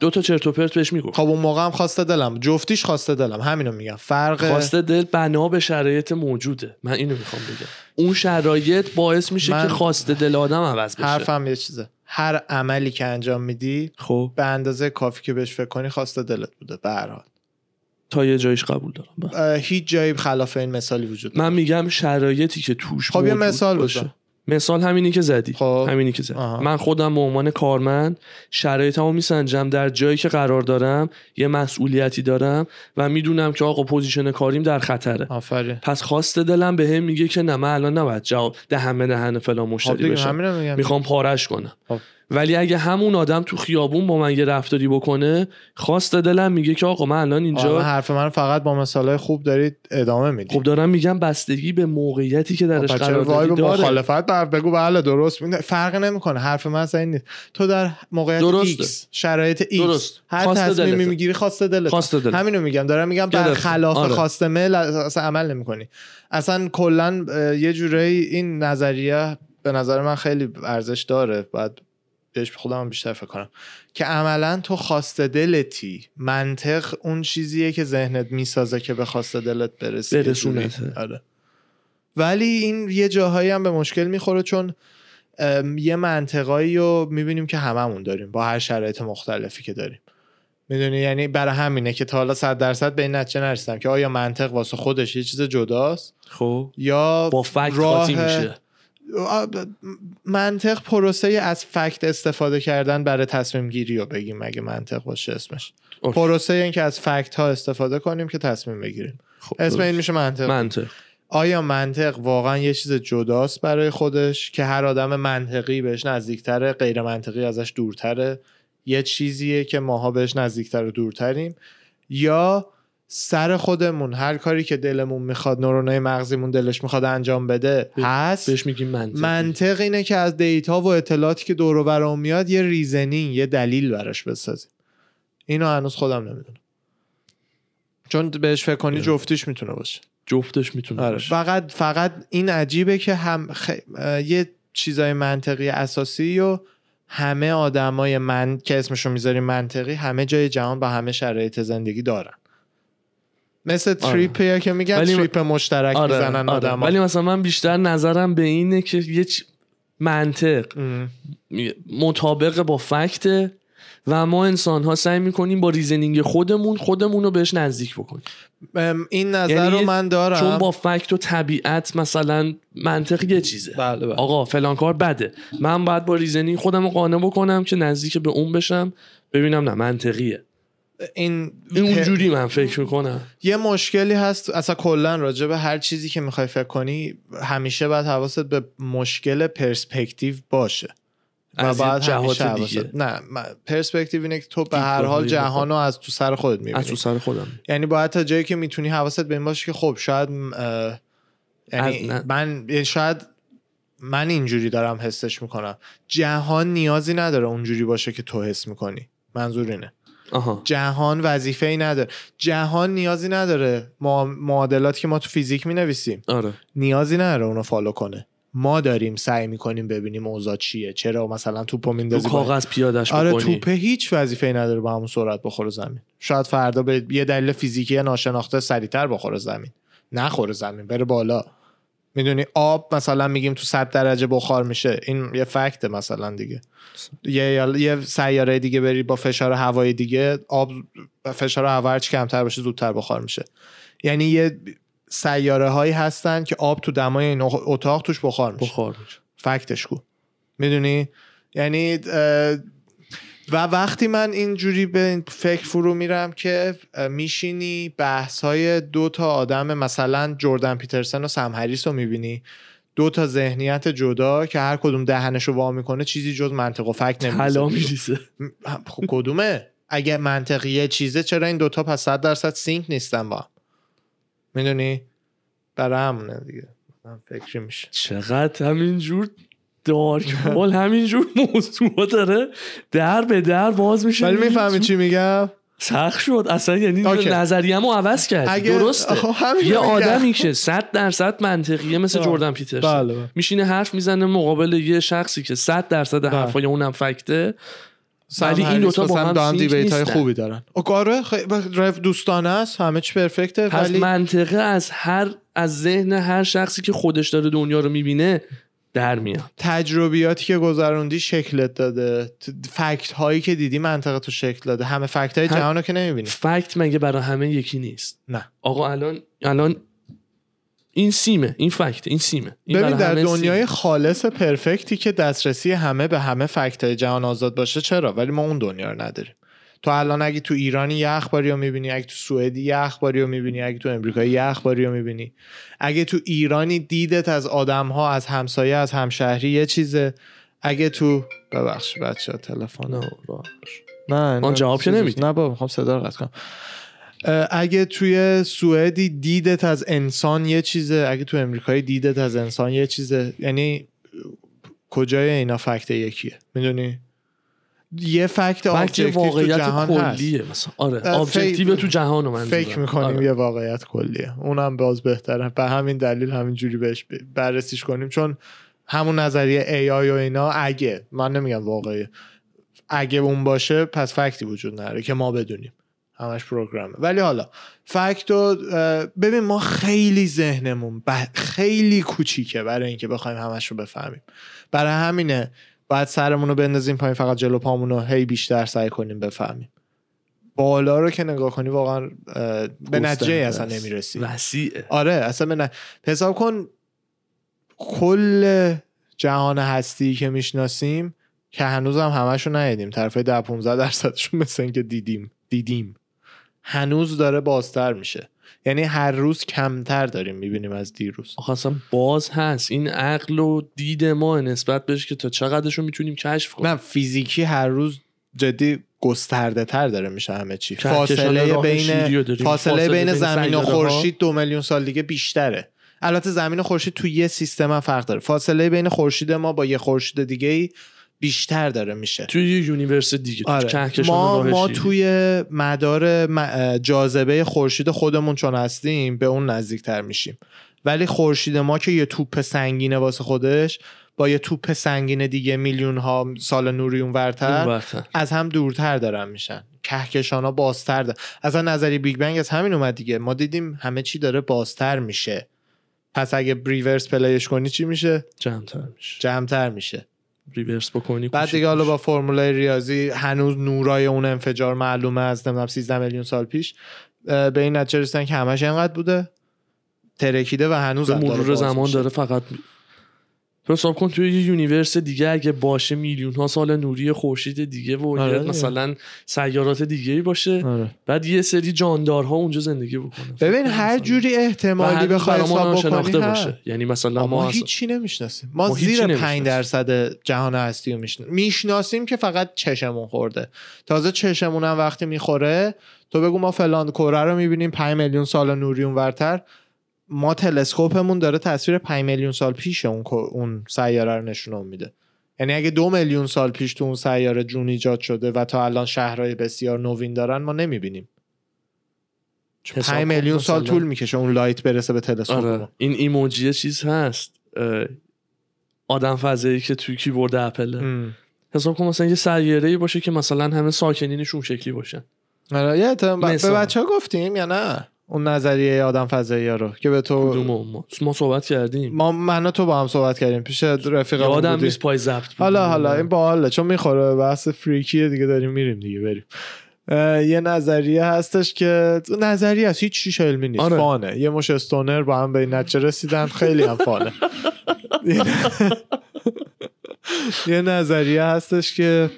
دو تا چرت و پرت بهش می‌گفت خب اون موقع هم خواسته دلم. جفتیش خواسته دلم. همینو میگم. فرق خواسته دل بنا به شرایط موجوده. من اینو می‌خوام بگم. اون شرایط باعث میشه من- که خواسته دل آدم عوض بشه. حرفم یه چیزه. هر عملی که انجام میدی خب. به اندازه کافی که بهش فکر کنی خواسته دلت بوده. به هر حال. تا یه جایش قبول دارم بله. هیچ جایی خلاف این مثالی وجود من میگم شرایطی که توش خب یه مثال باشه بزن. مثال همینی که زدی خب. همینی که زدی آها. من خودم به عنوان کارمند شرایطمو میسنجم در جایی که قرار دارم یه مسئولیتی دارم و می‌دونم که آقا position کاریم در خطره آفرین پس خواست دلم به هم میگه که نه من الان نباید جواب دهن به دهن فلان خب مشتری دیگه بشم می‌خوام پارش کنم خب. ولی اگه همون آدم تو خیابون با من یه رفتاری بکنه خواست دلم میگه که آقا من الان اینجا حرف من فقط با مثالهای خوب دارید ادامه می‌دید خب دارم میگم بستگی به موقعیتی که درش خب قرار به داره مخالفت بر بگو بله درست می- فرق نمی‌کنه حرف من اصلا این نیست تو در موقعیت درسته. X شرایط X درست. هر خواست تصمیمی. می‌گیری خواسته دلت خواسته دلت. همینو میگم دارم میگم گرفتم. برخلاف آره. خواسته دل اصلا عمل نمی‌کنی اصلا کلا یه جورایی این نظریه به نظر من خیلی ارزش داره باید بهش خودم بیشتر فکر کنم. که عملا تو خواسته دلتی منطق اون چیزیه که ذهنت می‌سازه که به خواسته دلت برسی. آره. ولی این یه جاهایی هم به مشکل می‌خوره چون یه منطقایی رو می‌بینیم که هممون داریم با هر شرایط مختلفی که داریم. می‌دونی؟ یعنی برای همینه که تا حالا صد درصد به این نتیجه نرسیدم که آیا منطق واسه خودش یه چیز جداست؟ خب. یا با فکت راه میشه. منطق پروسه از fact استفاده کردن برای تصمیم گیری رو بگیم اگه منطق باشه اسمش. Okay. پروسه این که از fact ها استفاده کنیم که تصمیم بگیریم. خب، اسم این. میشه منطق. منطق. آیا منطق واقعا یه چیز جداست برای خودش که هر آدم منطقی بهش نزدیکتره غیر منطقی ازش دورتره؟ یه چیزیه که ماها بهش نزدیکتر و دورتریم. یا سر خودمون هر کاری که دلمون می‌خواد نورونای مغزیمون دلش می‌خواد انجام بده هست. بهش میگیم منطق منطق اینه که از data و اطلاعاتی که دور و میاد یه reasoning یه دلیل براش بسازیم. اینو هنوز خودم نمی‌دونم. چون بهش فکر کنی جفتیش می‌تونه باشه. جفتش می‌تونه آره. باشه. فقط فقط این عجیبه که هم خ... یه چیزای منطقی اساسی و همه آدمای من که اسمشو می‌ذاریم منطقی همه جای جهان با همه شرایط زندگی دارن. مثل تریپه که میگن ولی- تریپ مشترک آره می‌زنن آره. آدم ولی مثلا من بیشتر نظرم به اینه که یه چ- منطق. مطابق با fact ه و ما انسان ها سعی می‌کنیم با reasoning خودمون خودمون رو بهش نزدیک بکنیم. این نظر یعنی رو من دارم. چون با fact و طبیعت مثلا منطق یه چیزه. بله بله. آقا فلان کار بده. من باید با reasoning خودم رو قانع بکنم که نزدیک به اون بشم ببینم نه منطقیه. این اونجوری من فکر می‌کنم. یه مشکلی هست اصلا کلا راجع به هر چیزی که می‌خوای فکر کنی همیشه باید حواست به مشکل پرسپکتیو باشه. و از باید جهات همیشه دیگه. نه پرسپکتیو اینه که تو به هر حال جهان رو از تو سر خودت از می‌بینی تو سر خودم. یعنی باید تا جایی که می‌تونی حواست به این باشه که خب شاید یعنی از-. من شاید من اینجوری دارم حسش می‌کنم. جهان نیازی نداره اونجوری باشه که تو حس می‌کنی. منظور اینه. آها. جهان وظیفه ای نداره. جهان نیازی نداره. ما معادلات که ما تو فیزیک می نویسیم آره. نیازی نداره اونو follow کنه. ما داریم سعی می‌کنیم ببینیم اوضاع چیه. چرا مثلا توپو میندازی کاغذ پیادش آره بکنی. توپه هیچ وظیفه ای نداره با همون سرعت بخوره زمین. شاید فردا به یه دلیل فیزیکی ناشناخته سریعتر بخوره زمین. نخوره زمین بره بالا. می‌دونی؟ آب مثلا میگیم تو 100 درجه بخار میشه. این یه فکته مثلا دیگه. یه یه سیاره دیگه بری با فشار هوای دیگه آب فشار هوا هرچی کمتر باشه زودتر بخار میشه. یعنی یه سیاره هایی هستن که آب تو دمای این اتاق توش بخار میشه. بخار میشه. فکتش کو. می‌دونی؟ یعنی و وقتی من اینجوری به این فکر فرو میرم که میشینی بحث های دو تا آدم مثلا جردن پیترسن و سم هریس رو می‌بینی. دو تا ذهنیت جدا که هر کدوم دهنش رو وا می‌کنه چیزی جز منطق و فکت نمیشه خب کدومه؟ اگه منطقی یه چیزه چرا این دوتا پس صد درصد سینک نیستن با هم؟ می‌دونی؟ برای همونه دیگه. من فکری میشه. چقدر همینجور دارک هول همینجور موضوع داره در به در باز میشه ولی می‌فهمی چی میگم سخت شد اصلا یعنی. نظریه‌مو عوض کرد اگه- درسته یه. آدمی که 100 درصد منطقیه مثل بله. جردن پیترسن بله، بله. میشینه حرف می‌زنه مقابل یه شخصی که 100 درصد حرفای اونم فکته ولی این دوتا با هم سینک دیبیت های. خوبی دارن کاره خیلی دوستانه است همه چی پرفکته ولی منطقه از هر از ذهن هر شخصی که خودش داره دنیا رو می‌بینه در میاد. تجربیاتی که گذروندی شکلت داده فکت هایی که دیدی منطقه تو شکل داده. همه فکت های هم- جهان رو که نمی‌بینی. فکت مگه برای همه یکی نیست؟ نه. آقا الان الان این سیمه این فکت این سیمه. این ببین در دنیای سیمه. خالص پرفکتی که دسترسی همه به همه فکت های جهان آزاد باشه چرا؟ ولی ما اون دنیا رو نداریم. تو الان اگه تو ایرانی یه اخباری رو می‌بینی اگه تو سوئدی یه اخباری رو می‌بینی اگه تو امریکایی یه اخباری رو می‌بینی. اگه تو ایرانی دیدت از آدم ها از همسایه از همشهری یه چیزه. اگه تو ببخش بچه تلفن نه، راه. نه آن نه، جواب که چیز- نمیدی. نه بابا می‌خوام صدا رو قطع کنم. اگه توی سوئدی دیدت از انسان یه چیزه. اگه تو امریکایی دیدت از انسان یه چیزه. یعنی کجای اینا fact یکیه؟ می‌دونی؟ یه fact fact objective تو واقعیت جهان هست. کلیه مثلا. آره فکر- تو جهان من فکر می‌کنیم یه واقعیت کلیه. اونم باز بهتره. به همین دلیل همینجوری بهش بررسیش کنیم. چون همون نظریه AI و اینا اگه من نمیگم واقعی اگه اون باشه پس fact ی وجود نداره که ما بدونیم. همش program ه. ولی حالا fact و ببین ما خیلی ذهنمون خیلی کوچیکه برای اینکه بخوایم همش رو بفهمیم. برای همینه باید سرمون رو بندازیم پایین فقط جلو پامون رو هی بیشتر سعی کنیم بفهمیم. بالا رو که نگاه کنی واقعا به نتیجه اصلا نمی‌رسی. وسیعه. آره اصلا به ن- حساب کن کل جهان هستی که می‌شناسیم که هنوز هم همشو ندیدیم. طرف ده 15 درصدشون مثل اینکه دیدیم. دیدیم. هنوز داره بازتر میشه. یعنی هر روز کمتر داریم می‌بینیم از دیروز. آخه اصلا باز هست. این عقل و دید ما نسبت بهش که تا چقدرشو می‌تونیم کشف کنیم. نه فیزیکی هر روز جدی گسترده تر داره میشه همه چی. فاصله بین رو. فاصله بین زمین و. خورشید دو میلیون سال دیگه بیشتره. البته زمین و خورشید تو یه سیستم هم فرق داره. فاصله بین خورشید ما با یه خورشید دیگه ای بیشتر داره میشه توی یه universe دیگه آره. ما ما. توی مدار جاذبه خورشید خودمون چون هستیم به اون نزدیکتر میشیم ولی خورشید ما که یه توپ سنگینه واسه خودش با یه توپ سنگین دیگه میلیون ها سال نوری اونورتر. از هم دورتر دارن میشن کهکشان ها بازتر دارن. اصلا نظریه بیگ بنگ از همین اومد دیگه ما دیدیم همه چی داره بازتر میشه پس اگه به reverse play ش کنی چی میشه جمعتر میشه جمعتر میشه reverse بکنی بعد دیگه حالا. با فرمولای ریاضی هنوز نورای اون انفجار معلومه از نمی‌دونم 13 میلیون سال پیش به این نتیجه رسیدن که همش اینقدر بوده ترکیده و هنوز به داره مرور زمان میشه. داره فقط تو حساب کن توی یه universe دیگه اگه باشه میلیون ها سال نوری خورشید دیگه و آره دیگه. مثلا سیارات دیگه ای باشه آره. بعد یه سری جاندارها اونجا زندگی بکنن ببین هر جوری احتمالی بخوای حساب بکنی باشه. یعنی مثلا ما, ما, اصلا- هیچی نمی‌شناسیم ما, ما زیر نمی‌شناسیم. 5 درصد جهان هستی رو می‌شناسیم می‌شناسیم که فقط چشمون خورده تازه چشمون هم وقتی می‌خوره تو بگو ما فلان کره رو می‌بینیم 5 میلیون سال نوری اونورتر ما تلسکوپمون داره تصویر 5 میلیون سال پیش اون اون سیاره رو نشون میده. یعنی اگه دو میلیون سال پیش تو اون سیاره جون ایجاد شده و تا الان شهرهای بسیار نوین دارن ما نمی‌بینیم. حساب 5 کن میلیون سال طول می‌کشه اون light برسه به تلسکوپ آره. این ایموجی چیز هست. آدم فضایی که توی کیبورد اپله حساب کن مثلا یه سیاره ای باشه که مثلا همه ساکنینش اون شکلی باشن. آره یه به. بچه ها گفتیم یا نه؟ اون نظریه آدم فضایی رو که به تو کدوم ما ما صحبت کردیم. ما من تو با هم صحبت کردیم. پیش رفیق یادم نیست پای ضبط. حالا حالا این باحاله چون می‌خوره بحث فریکیه دیگه داریم میریم دیگه بریم. یه نظریه هستش که نظریه هست هیچ چیش علمی نیست. آره. فانه. یه مش استونر با هم به این نتیجه رسیدن خیلی هم فانه. یه نظریه هستش که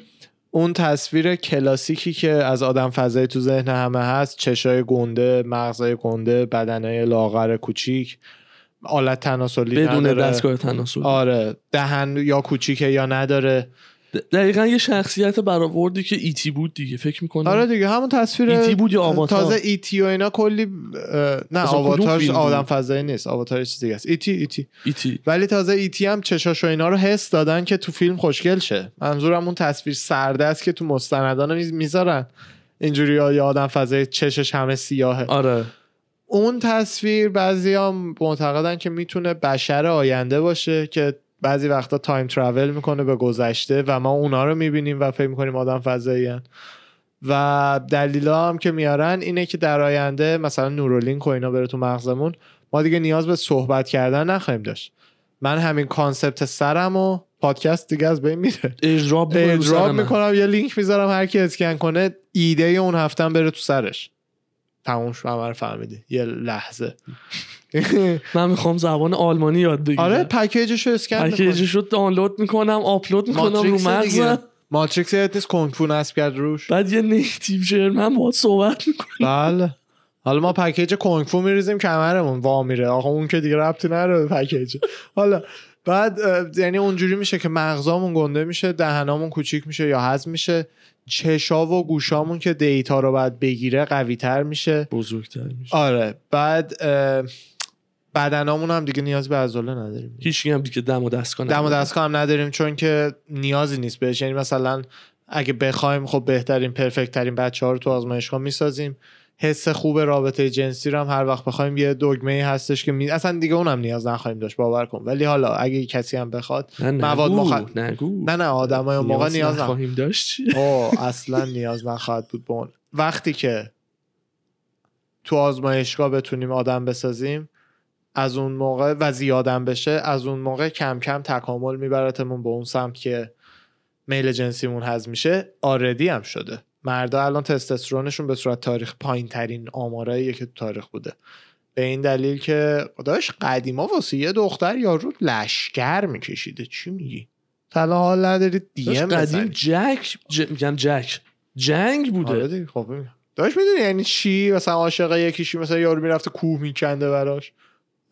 اون تصویر کلاسیکی که از آدم فضایی تو ذهن همه هست چشای گنده مغزای گنده بدنای لاغر کوچیک آلت تناسلی بدون نداره. دستگاه تناسل آره دهن یا کوچیکه یا نداره دقیقا یه شخصیت برآوردی که ایتی بود دیگه فکر می‌کنم. آره دیگه همون تصویر ایتی بود یا آواتار تازه ایتی و اینا کلی نه اصلا کدوم آواتار فیلم بود؟ آدم فضایی نیست آواتار یه چیز دیگه است. ایتی ایتی ایتی ولی تازه ایتی هم چشاش و اینا رو حس دادن که تو فیلم خوشگل شه. منظورم اون تصویر سرده است که تو مستندان می‌ذارن. اینجوری یا آدم فضایی چشش همه سیاهه. آره. اون تصویر بعضی هم معتقدن که می‌تونه بشر آینده باشه که بعضی وقتا time travel می‌کنه به گذشته و ما اونا رو می‌بینیم و فکر می‌کنیم آدم فضایی و دلیلا هم که میارن اینه که در آینده مثلا Neuralink و اینا بره تو مغزمون ما دیگه نیاز به صحبت کردن نخواهیم داشت. من همین concept سرم و پادکست دیگه از بین میره. اجراب من. می‌کنم یه لینک می‌ذارم هر کی اسکن کنه ایده اون هفتم بره تو سرش. تموم رو فهمیدی. یه لحظه. من می‌خوام زبان آلمانی یاد بگیرم. آره پکیجش رو اسکن پکیجش رو دانلود می‌کنم آپلود می‌کنم رو مغزم. ماتریکس نیست کنگ فو نصب کرد روش. بعد یه نیتیو جرمن باید صحبت می‌کنم بله. حالا ما پکیج کنگ فو میریزیم کمرمون. وا میره. آقا اون که دیگه ربطی نداره به پکیج. حالا بعد یعنی اونجوری میشه که مغزامون گنده میشه دهنامون کوچیک میشه یا هضم میشه. چشا و گوشامون که دیتا رو باید بگیره قوی تر میشه. بزرگتر میشه. آره. بعد بدنامون هم دیگه نیاز به عضله نداریم. هیچ هم دیگه دم و دستگاه دم و. دستگاه هم نداریم چون که نیازی نیست بهش. یعنی مثلا اگه بخوایم خب بهترین پرفکت ترین بچه ها رو تو آزمایشگاه می‌سازیم. حس خوب رابطه جنسی رو هم هر وقت بخوایم. یه دگمه ای هستش که می... اصلا دیگه اونم نیاز نخواهیم داشت باور کن. ولی حالا اگه کسی هم بخواد نه مواد نگو مخ- نگو. نه نه آدمای اون موقع نیاز نخواهیم داشت؟ اوه اصلا نیاز نخواهد بود به اون. وقتی که تو آزمایشگاه بتونیم آدم بسازیم از اون موقع و زیادم بشه از اون موقع کم کم تکامل میبرتمون به اون سمت که میل جنسیمون هضم میشه آردی هم شده. مردا الان تستوسترونشون به صورت تاریخ پایین ترین آماراییه که تو تاریخ بوده. به این دلیل که داشت قدیما واسه یه دختر یارو لشکر میکشیده. چی میگی؟ حالا حال نداری دی ام قدیم جک ج... میگم جک. جنگ بوده. آره خب داشت می‌دونی یعنی چی؟ مثلا عاشق یکیشی مثلا یارو می‌رفته کوه میکنده براش.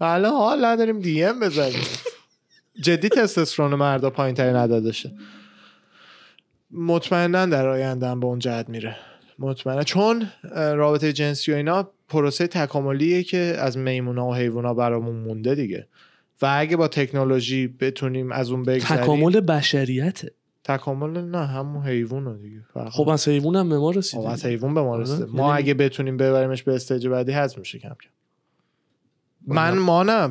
الان حال نداریم دی ام بزنیم. جدی تستوسترون مردا پایین تری ندادشه مطمئنا در آینده به اون جهت میره. مطمئنا. چون رابطه جنسی و اینا پروسه تکاملیه که از میمونا و حیوونا برامون مونده دیگه. و اگه با تکنولوژی بتونیم از اون بگذریم تکامل بشریته. تکامل نه همون حیوان دیگه. خب از حیوان هم به ما رسید خب از حیوان به ما آره. رسیده. ما یعنی- اگه بتونیم ببریمش به استیج بعدی حذف میشه کم کم. من ما نه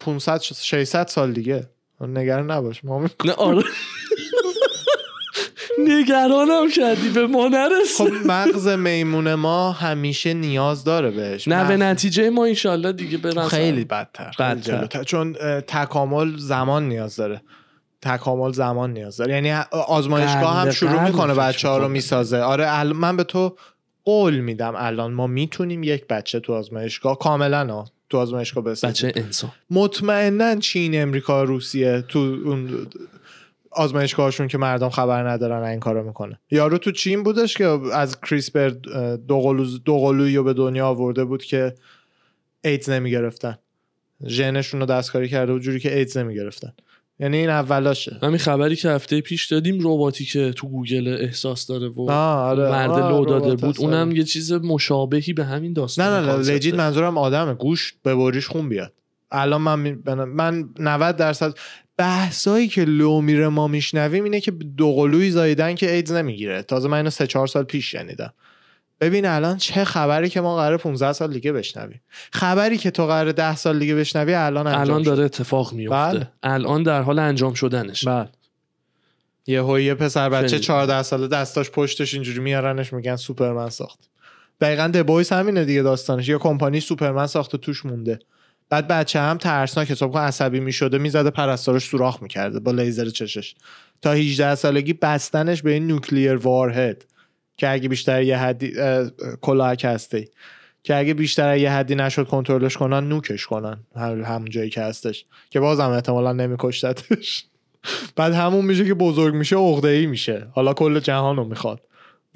500 600 سال دیگه. نگران نباش. ما نه آره. نگرانم کردی به ما نرسه خب مغز میمون ما همیشه نیاز داره بهش. نه به نتیجه ما انشالله دیگه برن خیلی بدتر. بدتر. چون تکامل زمان نیاز داره. تکامل زمان نیاز داره. یعنی آزمایشگاه هم شروع می‌کنه بچه ها رو. می‌سازه. آره من به تو قول میدم الان. ما می‌تونیم یک بچه تو آزمایشگاه. کاملا تو آزمایشگاه بسازیم بچه انسان. مطمئنا چین امریکا روسیه تو اون آزمایشگاهشون که مردم خبر ندارن این کارو می‌کنه. یارو تو چین بودش که از کریسپر دو قلویی رو به دنیا آورده بود که ایدز نمی‌گرفتن. ژنشون رو دستکاری کرده بود جوری که ایدز نمی‌گرفتن. یعنی این اولاشه همین خبری که هفته پیش دادیم رباتی که تو گوگل احساس داره و آره. مرد لو داده بود اونم. یه چیز مشابهی به همین داستان نه نه نه. legit منظورم آدمه گوش به بریش خون بیاد الان من من 90 درصد بحثایی که لو میره ما میشنویم اینه که دو قلوی زاییدن که ایدز نمی‌گیره تازه من اینو سه چهار سال پیش شنیدم ببین الان چه خبری که ما قرار 15 سال دیگه بشنویم. خبری که تو قرار 10 سال دیگه بشنوی الان انجام الان شد. داره اتفاق میفته. بله. الان در حال انجام شدنش. بله. یه یه پسر بچه خیلی. 14 ساله دستاش پشتش اینجوری میارنش میگن سوپرمن ساخت. دقیقا دبویس همینه دیگه داستانش. یه کمپانی سوپرمن ساخته توش مونده. بعد بچه هم ترسناک حساب کن عصبی می‌شده می‌زده پرستارش سوراخ می‌کرده با لیزر چشش. تا 18 سالگی بستنش به این نوکلیر وارهد. که اگه بیشتر یه حدی اه، اه، کلاه هسته که اگه بیشتر یه حدی نشد کنترلش کنن نوکش کنن. هم- همون جایی که هستش. که بازم احتمالا نمیکشتتش. بعد همون میشه که بزرگ میشه عقده ای میشه. حالا کل جهان رو می‌خواد.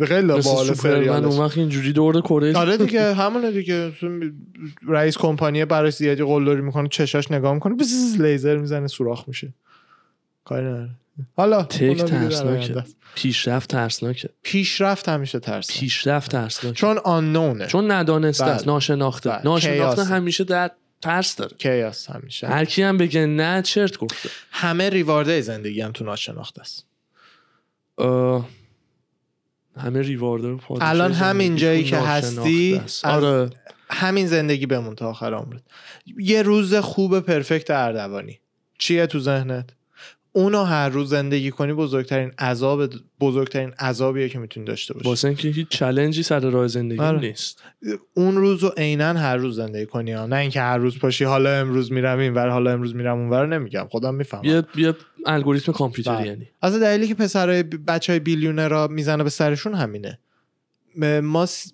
خیلی باحال سریالش. اون وقت اینجوری دور کره؟ آره دیگه همونه دیگه. رئیس کمپانی برای زیادی قلدری می‌کنه چشاش نگاه می‌کنه بزز لیزر می‌زنه سوراخ میشه. کاری نداره. حالا تک ترسناکه. پیشرفت ترسناکه. پیشرفت همیشه ترس پیشرفت ترسناکه. چون آنونه چون ندانسته است بله. ناشناخته. بله. ناشناخته. همیشه در ترس داره. کیاس همیشه. هر کی هم بگه نه چرت گفته. همه ریوارده زندگی هم تو ناشناخته است. اه، همه ریوارده الان همین جایی که هستی، آره. همین زندگی بمون تا آخر عمرت. یه روز خوب پرفکت اردوانی. چیه تو ذهنت؟ اونو هر روز زندگی کنی بزرگترین عذاب بزرگترین عذابیه که می‌تونی داشته باشی. واسه اینکه هیچ چلنجی سر راه زندگی آره. نیست. اون روز رو عینا هر روز زندگی کنی ها. نه اینکه هر روز پاشی حالا امروز میرم اینور حالا امروز میرم اونور نمیگم. خودم می‌فهمم. یه یه الگوریتم کامپیوتری بله. یعنی. از دلیلی که پسرای بچه های بیلیونر را می‌زنه به سرشون همینه. ما س-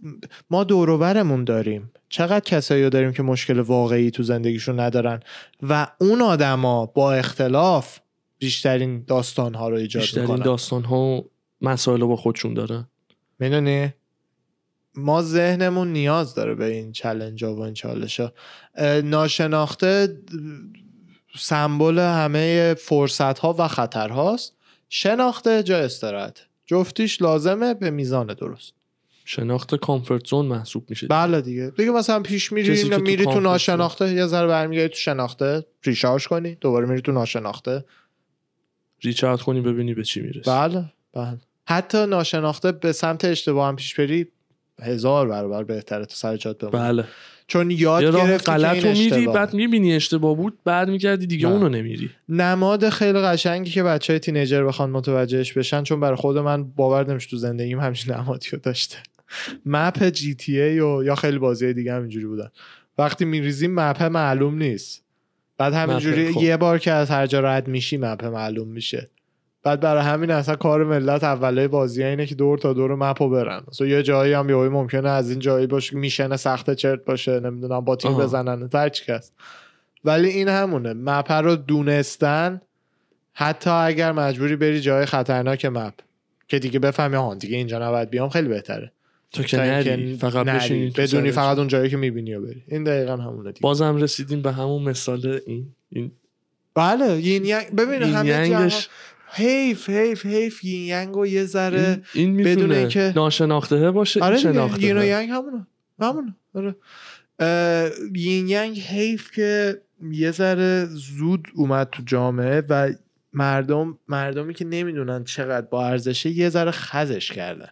ما دوروبرمون داریم. چقدر کسایی رو داریم که مشکل واقعی تو زندگیشون ندارن؟ و اون آدما با اختلاف بیشترین داستان ها رو ایجاد بیشترین می‌کنن. داستان ها و مسائل رو با خودشون داره می‌دونی؟ ما ذهنمون نیاز داره به این چلنج ها و این چالش ها. ناشناخته سمبل همه فرصت ها و خطر هاست شناخته جا استراحت. جفتیش لازمه به میزان درست. شناخت کامفورت زون محسوب میشه. بله دیگه. دیگه مثلا پیش میری میری تو ناشناخته یه ذره برمیگردی تو شناخته. ریشارژ کنی دوباره میری تو ناشناخته. ریچارد کنی ببینی به چی می‌رسی. بله بله. حتی ناشناخته به سمت اشتباه هم پیش بری هزار برابر بهتره تو سر جات بمونی. بله. چون یاد یه راه گرفتی غلط رو میری. بعد می‌بینی اشتباه بود بعد میگردی دیگه بله. اونو نمیری. نماد خیلی قشنگی که بچه های تینیجر بخوان متوجهش بشن چون برای خود من باور نمیشه تو زندگیم همچین نمادی رو داشته. مپ جی تی ای و یا خیلی بازی دیگه هم اینجوری بودن. وقتی میریزیم مپ معلوم نیست. بعد همینجوری. یه بار که از هر جا رد میشی مپ معلوم میشه. بعد برای همین اصلا کار ملت اوله بازی اینه که دور تا دور مپو برن. مثلا یه جایی هم یهو ممکنه از این جایی باشه که میشن سخت چرت باشه نمی‌دونم با تیم. بزنن چی هست. ولی این همونه. مپ رو دونستن حتی اگر مجبوری بری جای خطرناک مپ که دیگه بفهمی آهان دیگه اینجا نباید بیام خیلی بهتره. تو که نری فقط نری. بدونی. فقط اون جایی که می‌بینی و بری. این دقیقا همونه دیگه. بازم رسیدیم به همون مثال این این بله یین ینگ ببین همه ینگش حیف حیف حیف یین ینگ و یه ذره این, این بدون اینکه- ناشناخته باشه آره شناخته یین و ینگ همونه. همونه آره. یین ینگ حیف که یه ذره زود اومد تو جامعه و مردم مردمی که نمی‌دونن چقدر با ارزشه یه ذره خزش کردن.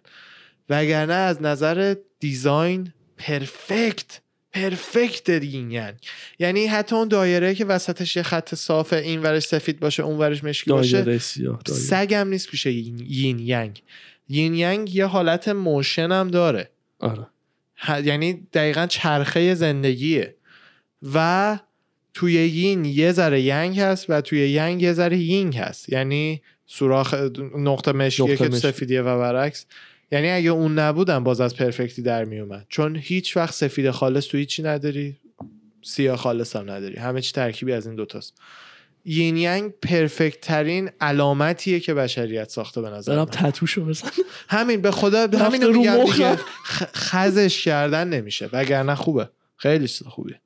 وگرنه از نظر دیزاین پرفکت پرفکت یین ینگ یعنی حتی اون دایره که وسطش یه خط صافه این ورش سفید باشه اون ورش مشکی باشه سیاه. سگم نیست پیش یین ینگ. یین ینگ یه حالت motion هم داره. آره. یعنی دقیقا چرخه زندگیه. و توی یین یه ذره ینگ هست و توی ینگ یه ذره یین هست. یعنی سوراخ نقطه مشکیه نقطه که مشکی. سفیدیه و برعکس. یعنی اگه اون نبودن باز از perfect ی در میومد. چون هیچ وقت سفید خالص تو هیچی نداری سیاه خالص هم نداری. همه چی ترکیبی از این دوتاست. یین ینگ perfect ترین علامتیه که بشریت ساخته به نظر من. تتوشو بزن. همین به خدا به همین رو خزش کردن نمیشه وگرنه خوبه. خیلی چیز خوبیه.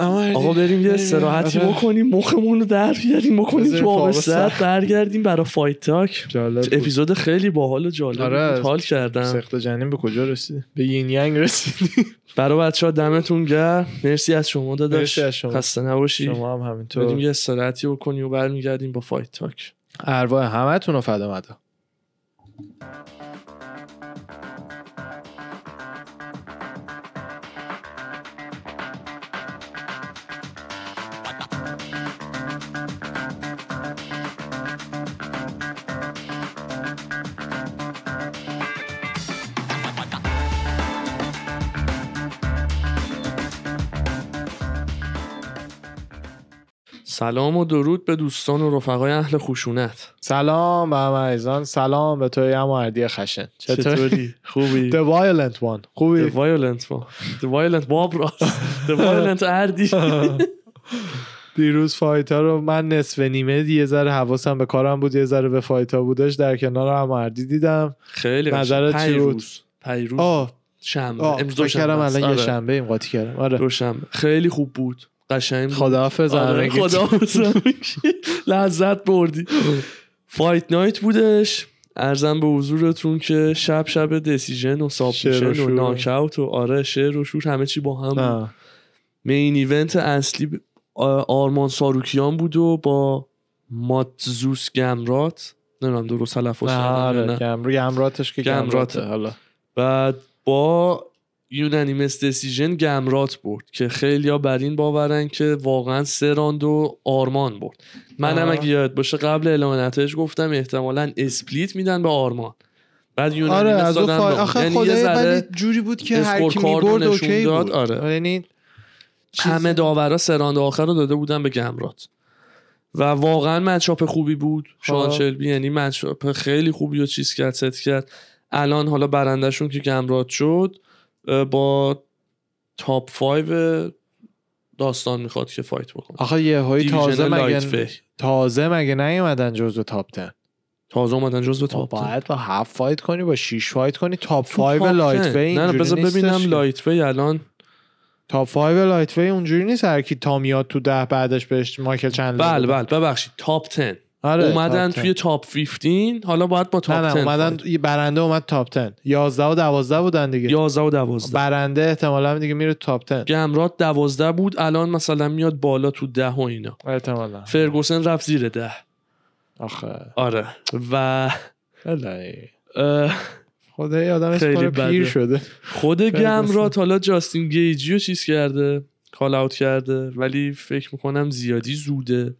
آقا بریم یه استراحتی آره. بکنیم مخمون رو در بیاریم بکنیم تو سر. برگردیم برای fight talk. اپیزود خیلی باحال و جالب آره. حال کردم. سخت جنین به کجا رسیدی به یین ینگ رسیدی برای بچه ها دمتون گرم. مرسی از شما داداش. خسته نباشی. شما هم بریم همینطور یه استراحتی بکنیم و برمیگردیم با fight talk. ارواح همتون رو فدا مدا. سلام و درود به دوستان و رفقای اهل خشونت. سلام به همه سلام به توی اردی خشن. چطور چطوری؟ خوبی؟ The violent one. The خوبی violent one. The violent باب راست. The violent اردی دیروز فایتا رو من نصف نیمه یه ذره حواسم به کارم بود یه ذره به فایتا بودش در کنار هم اردی دیدم. خیلی نظرت. چی بود؟ پیروز. شنبه. امروز است. الان یه آره. شنبه قاطی کردم. آره. خیلی خوب بود. قشنگ. خداحافظ آره همگی. خداحافظ لذت بردی فایت نایت بودش ارزم به حضورتون که شب شب دسیژن و سابمیشن و. ناکاوت و آره شعر و شور همه چی با هم. مین ایونت اصلی آرمان ساروکیان بود و با ماتزوس گمرات نمی‌دونم درست تلفظ آره گمراتش که. گمراته حالا بعد با unanimous decision گمرات برد که خیلی ها بر این باورن که واقعا سه راند و آرمان برد منم آها. اگه یاد باشه قبل اعلام نتایج گفتم احتمالا split میدن به آرمان بعد آره از اون دادن اون. آخه یعنی یه خدای جوری بود که هر کی می‌برد okay داد، بود آره. یعنی همه داورا سه راند آخر رو داده بودن به گمرات و واقعا matchup خوبی بود شان. شلبی یعنی matchup خیلی خوبی و چیز کرد ست کرد الان حالا برندشون که گمرات شد با تاپ 5 داستان می‌خواد که فایت بکنه آخه یه دیویژن تازه مگه. تازه مگه نیومدن جزو تاپ 10 تازه اومدن جزو تاپ 10. باید با هفت فایت کنی با 6 فایت کنی تاپ تو 5 تاپ لایت 10. وی نه نه بذار ببینم. لایت وی الان تاپ 5 لایت وی اونجوری نیست هر کی تا میاد تو ده بعدش بهش مایکل چندلر بله. بله ببخشید تاپ 10 آره اومدن توی 10. top 15 حالا باید با top نه 10 نه اومدن. یه برنده اومد top 10 11 و 12 بودن دیگه. 11 و 12 برنده احتمالا دیگه میره top 10 گمرات 12 بود الان مثلا میاد بالا تو 10 و اینا. احتمالا. فرگوسن رفت زیر 10 آخه. آره. و خدای آدم خیلی. پیر شده. خود. گمرات حالا جاستین گیجی رو چیز کرده call out کرده ولی فکر می‌کنم زیادی زوده.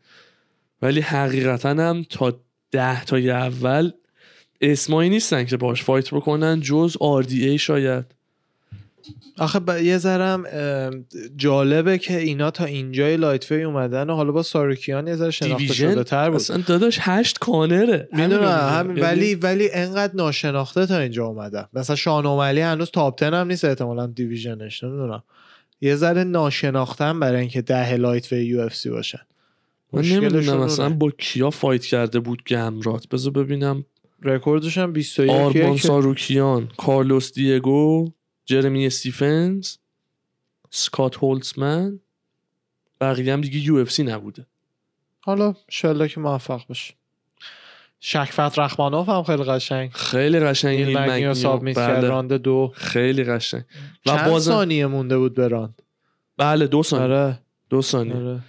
ولی حقیقتا هم تا ده تا اول اسمایی نیستن که باش fight بکنن جز RDA شاید. آخه ب... یه ذرم جالبه که اینا تا اینجای lightweight اومدن و حالا با ساروکیان یه ذره شناخته شده تر بود. اصلا داداش هشت کانره. می‌دونم همین میگم. ولی یعنی ولی انقدر ناشناخته تا اینجا اومدن. مثلا شان اوملی هنوز top 10 هم نیست احتمالا division ش نمی‌دونم. یه ذره ناشناختن برای اینکه ده lightweight UFC باشن. من نمی‌دونم. مثلا با کیا fight کرده بود گمرات بذار ببینم. رکوردش هم 21 آرمان که ساروکیان کارلوس دیگو جرمی استیفنز سکات هولتمن بقیه هم دیگه UFC نبوده. حالا انشالله که موفق باشه شوکت رحمانوف هم خیلی قشنگ. خیلی قشنگ نیل مگنی و. submit کرد بله. راند دو. خیلی قشنگ. و چند بازم ثانیه مونده بود به راند؟ بله دو ثانیه. آره. دو ثانیه. آره.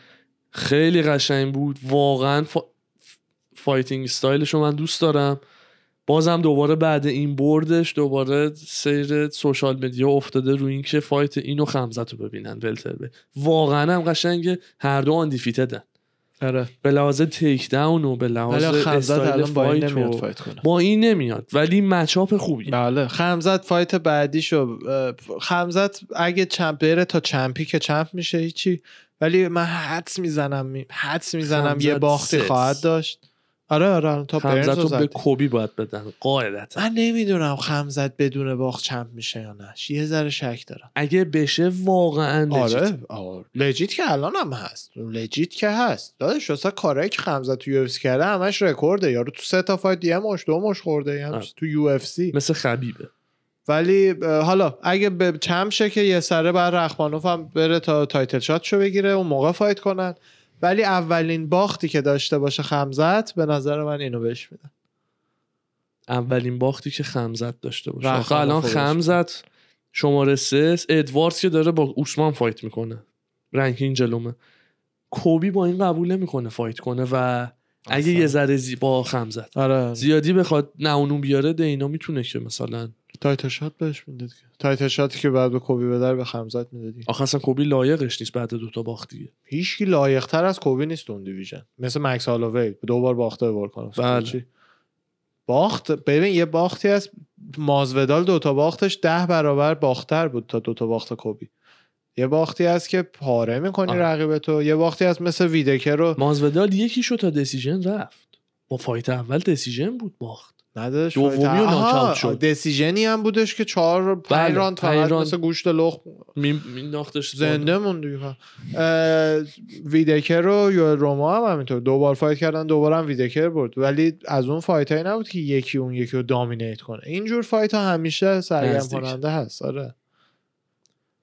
خیلی قشنگ بود. واقعا fi... fighting style ش رو من دوست دارم. بازم دوباره بعد این بردش دوباره سیر social media افتاده رو این که فایت اینو خمزت رو ببینن welter واقعا هم قشنگه هر دو undefeated ن آره. به لحاظ takedown و به لحاظ استایل الان با این fight fight کنه. با این نمیاد. ولی matchup خوبیه بله. خمزت fight بعدیشو خمزت اگه champ بره تا champ ی که champ میشه هیچی. ولی من حدس می‌زنم می- حدس می‌زنم یه باختی. خواهد داشت. آره آره تا برنز خمزت رو رو به. کولبی باید بدن. قاعدتا. من نمی‌دونم خمزت بدون باخت champ میشه یا نه. یه ذره شک دارم. اگه بشه واقعا آره legit. آره. legit که الان هم هست. legit که هست. داداش اصلا کارهایی که خمزت تو یو کرده همش رکورده. یارو تو سه تا fight یه مشت دو مشت خورده یه همچین آره. تو UFC. مثل خبیبه. ولی حالا اگه به champ شه که یه سره بعد رخمانوف هم بره تا title shot شو بگیره اون موقع fight کنن. ولی اولین باختی که داشته باشه خمزت به نظر من اینو بهش میدم اولین باختی که خمزت داشته باشه. آخه الان. خمزت شماره سه. ادواردز که داره با اوسمان fight می‌کنه. ranking جلومه. کولبی با این قبول نمی‌کنه fight کنه و اگه اصلا. یه ذره زی با خمزت. آره. زیادی بخواد نه اونو بیاره دینا می‌تونه که مثلا title shot بهش می‌داد title shot ی که بعد به کولبی بدر به خمزت می‌دادی. آخه اصلا کولبی لایقش نیست بعد دوتا باخت دیگه. هیچکی لایق تر از کولبی نیست اون division. مثل مکس هالووی دو بار باخته به ولکانوف بله. باخت ببین یه باختی از مازودال دوتا باختش ده برابر باختر بود تا دوتا باخت کولبی. یه باختی هست که پاره می‌کنی آه. رقیب تو. یه باختی هست مثل ویتکر رو مازودال یکی شو تا decision رفت. با fight اول decision بود باخت. نداشت دومی رو آها، ناکاوت شد. decision ی هم بودش که چهار پنج راند فقط. مثل گوشت لخم می- مینداختش زنده موند دیگه ویتکر و یوئل رومرو هم همینطور دو بار fight کردن دوباره هم ویتکر برد ولی از اون fight هایی نبود که یکی اون یکی رو dominate کنه اینجور fight ها همیشه سرگرم. کننده هست آره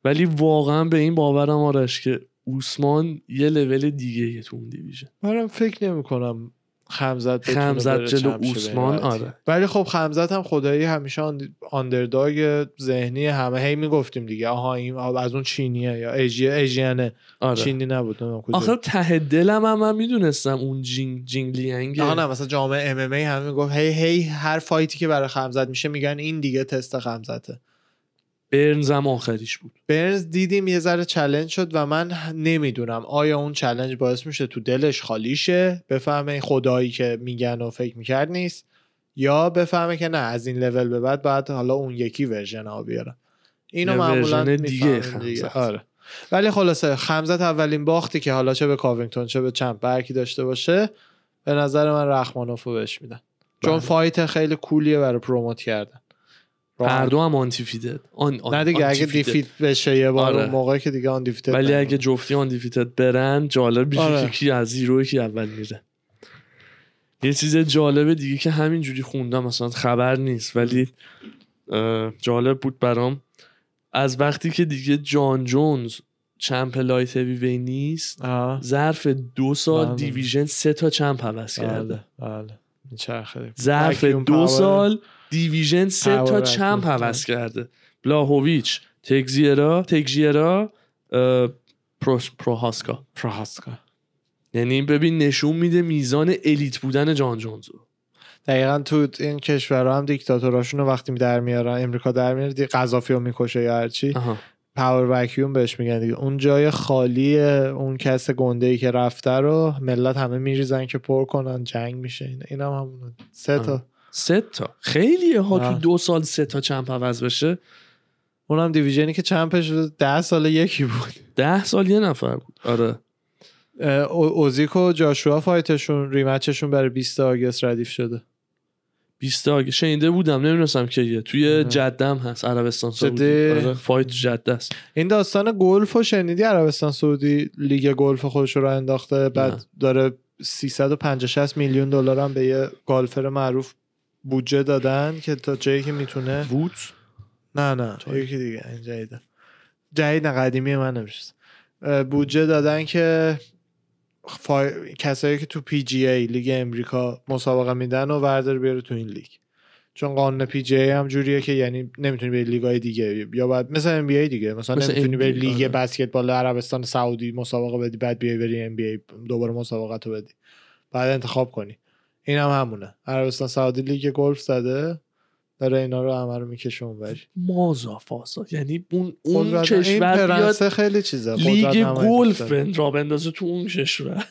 ولی واقعا به این باورم آرش که اوسمان یه لول دیگه یه تو اون division منم فکر نمی کنم خمزت خمزت جلو اوسمان،. آره. ولی خب خمزت هم خدایی همیشه un- underdog ذهنی همه هی می‌گفتیم دیگه آها این از اون چینیه یا ایژی ایژینه آره چینی نبود. آخه ته دلم هم من می‌دونستم اون جینگ جینگ لیانگ آها نه مثلا جامعه MMA همه می‌گفت هی هی هر fight ی که برای خمزت میشه میگن این دیگه تست خمزته برنز هم آخریش بود. برنز دیدیم یه ذره challenge شد و من نمی‌دونم آیا اون challenge باعث میشه تو دلش خالی شه بفهمه این خدایی که میگن و فکر می‌کرد نیست؟ یا بفهمه که نه از این لول به بعد بعد حالا اون یکی version ها بیارم اینو معمولا دیگه دیگه. آره. ولی خلاصه خمزت اولین باختی که حالا چه به کاوینگتون چه به champ برکی داشته باشه به نظر من رحمانوف رو بهش میدن. چون بله. fight خیلی cool یه برای promote کردن. هر دو هم unde feated un un نه دیگه اگه. defeat بشه یه بار آره. اون موقع که دیگه undefeated ولی. اگه جفتی undefeated برن جالب میشه آره. که کی از zero کی اول میره یه چیز جالب دیگه که همینجوری خوندم مثلا خبر نیست ولی جالب بود برام از وقتی که دیگه جان جونز champ light heavyweight نیست. ظرف دو سال بله. division سه تا champ عوض کرده بله بله ظرف دو. سال division سه تا champ. عوض کرده. بلاهویچ تگزیرا تگزیرا پروهاسکا. پراهاسکا یعنی ببین نشون میده میزان الیت بودن جان جونزو. دقیقا تو این کشورها هم دیکتاتوراشون رو وقتی در میارن امریکا در میاره قذافی رو می‌کشه یا هرچی. پاور وکیوم بهش میگن دیگه. اون جای خالی اون کس گنده ای که رفته رو ملت همه میریزن که پر کنن جنگ میشه این هم همونه سه تا سه تا. خیلیه ها تو. دو سال سه تا چمپ عوض بشه. اونم division ی که champ ش ده سال یکی بود. ده سال یه نفر بود. آره. اوزیک و جاشوا fight شون rematch شون برای 20 August ردیف شده. 20 August. شنیده بودم. نمی‌دونستم که توی جدم هست. عربستان سعودی. آره. fight جده است. این داستان گلف و شنیدی؟ عربستان سعودی لیگ گلف خودش رو انداخته بعد نه. داره 350 میلیون دلار هم به یه گالفر معروف بودجه دادن که تا جایی که می‌تونه. بود نه نه یکی دیگه جدید نه قدیمی من نمیشه بودجه دادن که فا... کسایی که تو PGA لیگ امریکا مسابقه میدن و وردار بیاره تو این لیگ. چون قانون PGA هم جوریه که یعنی نمی‌تونی به لیگای دیگه یا بعد مثل NBA دیگه مثلا مثل نمی‌تونی به لیگ آره. بسکتبال عربستان سعودی مسابقه بدی بعد بیای بری NBA دوباره مسابقه تو بدی. بعد انتخاب کنی. این هم همونه. عربستان سعودی لیگ گلف زده. داره اینا رو رو می‌کشه اونوری. مازا فاسا. یعنی اون اون کشور بیاد خیلی چیزه. لیگ گلف را بندازه تو اون کشور.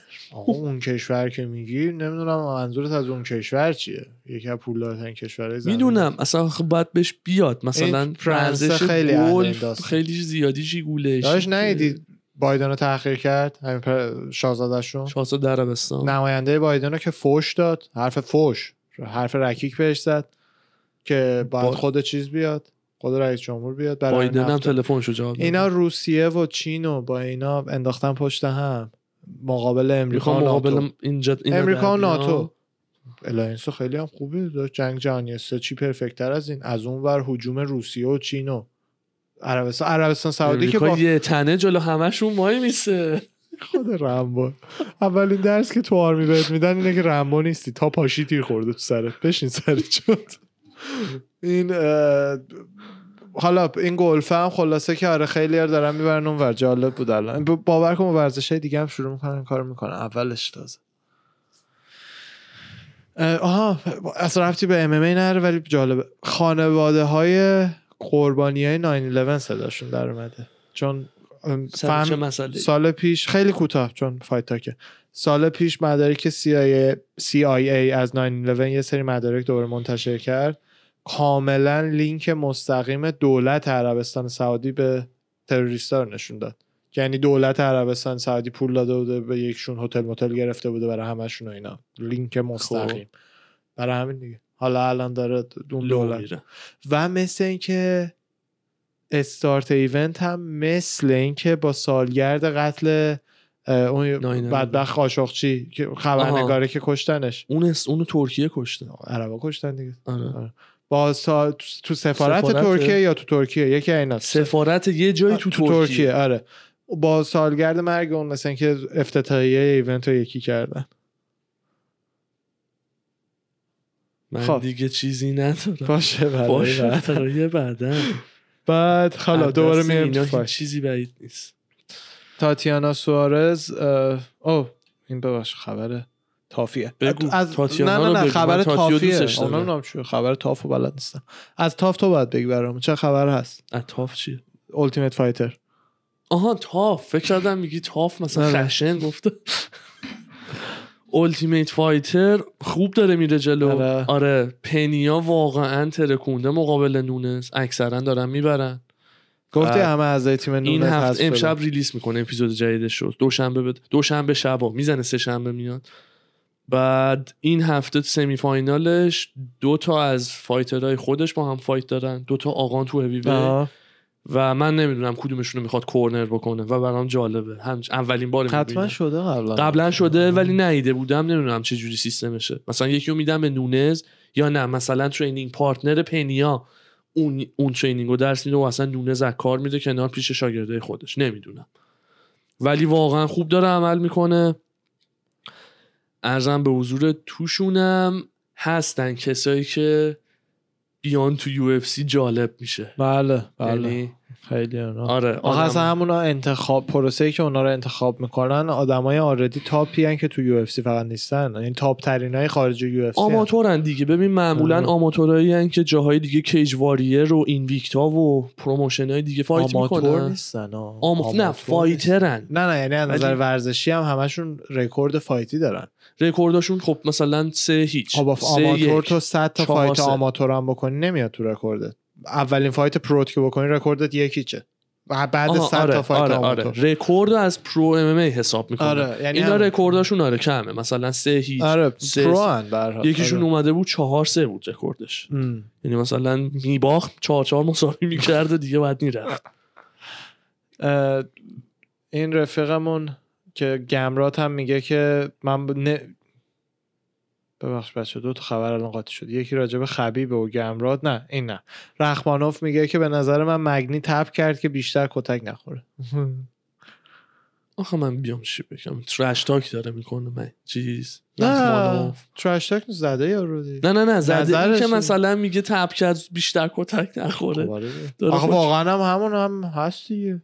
اون کشور که میگی نمی‌دونم منظورت از اون کشور چیه؟ یکی از پولدارترین کشورهای زمین. می‌دونم. اصلا خب باید بهش بیاد. مثلا فرانسه خیلی گلف خیلی زیادی جی گولش؟ داشت نیدی بایدن رو تحقیر کرد همین شاهزادهشون. شاهزاده عربستان. نماینده بایدن رو که فوش داد حرف فوش حرف رکیک بهش زد که باید خود چیز بیاد خود رئیس جمهور بیاد برای بایدن هم تلفنشو جواب اینا روسیه و چین و با اینا انداختن پشت هم. مقابل امریکا و مقابل اینجا امریکا و ناتو. allianceو خیلی هم خوبه جنگ جهانی سه چی perfect تر از این. از اون ور هجوم روسیه و چین و عربستان عربستان سعودی که با یه تنه جلو همشون مای میسه. خود رمبو اولین درس که تو آرمی بهت میدن اینه که رمبو نیستی تا پاشی تیر خورده تو سرت. بشین سرت شد این حالا این گلفه هم خلاصه که آره خیلی ها دارن می‌برن اون ور. جالب بود الان. باور کن ورزش های دیگه هم شروع می‌کنن کار می‌کنن. اولش تازه. آها اصلا رفتی به ام نره ولی جالبه. خانواده های قربانی های 911 صداشون در اومده. چون فهم سال پیش خیلی کوتاه چون فایت که سال پیش مدارک CIA, CIA از 911 یه سری مدارک دوباره منتشر کرد. کاملا لینک مستقیم دولت عربستان سعودی به تروریستا رو نشون داد. یعنی دولت عربستان سعودی پول داده بوده به یکشون هتل متل گرفته بوده برای همشون و اینا. لینک مستقیم. خب. برای همین دیگه. حالا الان داره دون دولت. و مثل اینکه استارت ایونت هم مثل اینکه با سالگرد قتل اون بدبخ قاشقچی که خبرنگاره که کشتنش. اون اونو ترکیه کشتن عربا کشتن دیگه. آره. آره. با سا... تو سفارت, سفارت, ترکیه یا تو ترکیه؟ یکی اینا سفارت یه جایی تو, تو ترکیه. آره. با سالگرد مرگ اون مثلا که افتتاحیه ایونت رو یکی کردن. من خب. دیگه چیزی ندارم. باشه باشه بعدا بعد حالا دوباره میریم چیزی بعید نیست. تاتیانا سوارز او این ببخش خبر TUF یه. بگو از نه نه نه خبر TUF یه. اونا نام چیه خبر TUFو بلد نیستم. از TUF تو باید بگی برام چه خبر هست؟ از TUF چیه؟ Ultimate Fighter آها تاف. فکر کردم میگی tough مثلا خشن گفته. Ultimate Fighter خوب داره میره جلو. آره, آره. پنیا واقعا ترکونده مقابل نونس. اکثرا دارن می‌برن. گفتی همه از تیم نونس این هفته امشب release می‌کنه اپیزود جدیدش شد دوشنبه بد... دوشنبه شبا. می‌زنه سه شنبه میاد. بعد این هفته semi final ش دو تا از fighter های خودش با هم fight دارن. دو تا آقان تو هیوی و من نمی‌دونم کدومشون رو می‌خواد corner بکنه. و برام جالبه. هم اولین بار حتما شده قبلا. قبلا شده ولی نیده بودم. نمی‌دونم چه جوری سیستمشه. مثلا یکی رو میدم به نونز یا نه. مثلا training partner پنیا اون اون training رو درس میده و اصلا نونز از کار میده کنار پیش شاگرده خودش. نمی‌دونم. ولی واقعا خوب داره عمل می‌کنه. ارزم به حضور توشونم. هستن کسایی که بیان تو یو اف سی جالب میشه. بله بله. یعنی خیلی اونا آره آدم... اصلا همونا انتخاب پروسه ای که اونا رو انتخاب می‌کنن آدمای already top ی هن که تو UFC فقط نیستن. این یعنی top ترین های خارج UFC آماتورن دیگه. ببین معمولا آره. آماتورایی هن که جاهای دیگه کیج واریر و Invicta و promotion های دیگه fight آماتور می‌کنن. نیستن آم... نه fighter ن نه نه یعنی از نظر ورزشی هم همشون رکورد fight ی دارن. رکوردشون خب مثلا سه هیچ. خب آماتور تو 100 تا fight آماتور هم بکنی نمیاد تو رکوردت اولین فایت پروت که بکنی رکوردت یکی چه و بعد آها، 100 آره تا fight آره. آره رکورد از pro MM حساب می‌کنه آره یعنی اینا هم- رکورداشون آره کمه مثلا سه هیچ آره سه- pro. یکیشون آره. اومده بود چهار سه بود رکوردش ام. یعنی مثلا میباخت چهار چهار مساوی می‌کرد دیگه باید می‌رفت این رفیقمون که گمرات هم میگه که من نه ببخش بچه دو تا خبر الان قاطی شد. یکی راجب خبیب و گمرات نه این نه. رحمانوف میگه که به نظر من مگنی tap کرد که بیشتر کتک نخوره. آخه من بیام چی بگم؟ ترش تاک داره می‌کنه من. چیز؟ نه. ترش تاک زده یارو دیگه. نه نه نه. زده. این که. مثلا میگه تپ کرد بیشتر کتک نخوره. خب آره. آخه واقعا هم همون هم هست دیگه.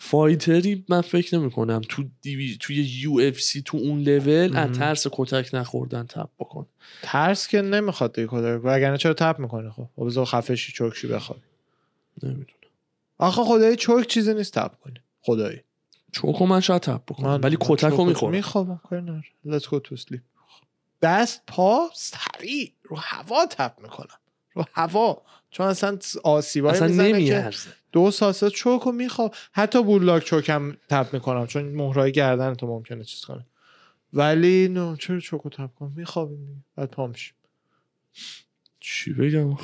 فایتری من فکر نمی کنم تو دیوی... توی یو اف سی تو اون لول از. ترس کتک نخوردن تپ بکن. ترس که نمی‌خواد دیگه کتک وگرنه چرا تپ می‌کنه خب؟ خب بذار خفشی چرکشی بخواد نمی‌دونم. آخه خدایی چرک چیزی نیست تپ کنی. خدایی. چوکو من شاید تپ بکنم ولی کتک رو می‌خورم. نداره let's go to sleep. دست پا سریع رو هوا تپ می‌کنم. رو هوا. چون اصلا آسیبایی اصلا می‌زنه که نمیارزه. دو ساسه چوک و میخواب حتی بولاک چوکم تپ می‌کنم چون مهرای گردن تو ممکنه چیز کنه. ولی نه چرا چوک و تپ کنم؟ میخوابیم. بعد پا میشیم. چی بگم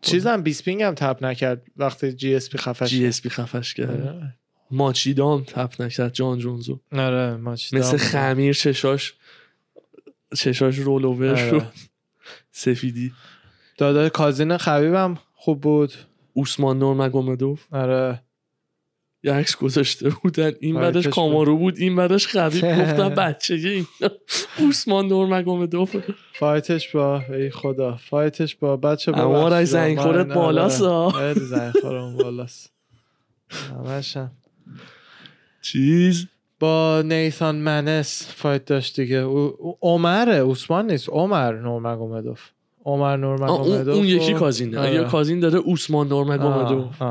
چیزم بیسپینگ هم تپ نکرد. وقتی جی اس پی خفش جی اس پی خفش کرد. آره. ماچیدام تپ نکرد جان جونزو. آره ما چیزا مثل هم- خمیر چشاش چشاش رول اوور آره. شد. سفیدی. دادا کازین خبیبم خوب بود. اوسمان نورمگومدوف آره. یه عکس گذاشته بودن. این بعدش کامارو بود این بعدش خبیب. گفتم بچه این اوسمان نورمگومدوف fight ش با ای خدا. fight ش با بچه با اما رای. زنگ خورت بالاست،. خیلی زنگ خورم بالاست. همشم. چیز؟ با نیثان منس fight داشت دیگه. او- او- عمره. عثمان نیست. عمر نورمگومدوف عمر آه، اون, نورمگومدوف اون یکی و- cousin ه. آره. یه cousin داره اوسمان نورمگومدوف.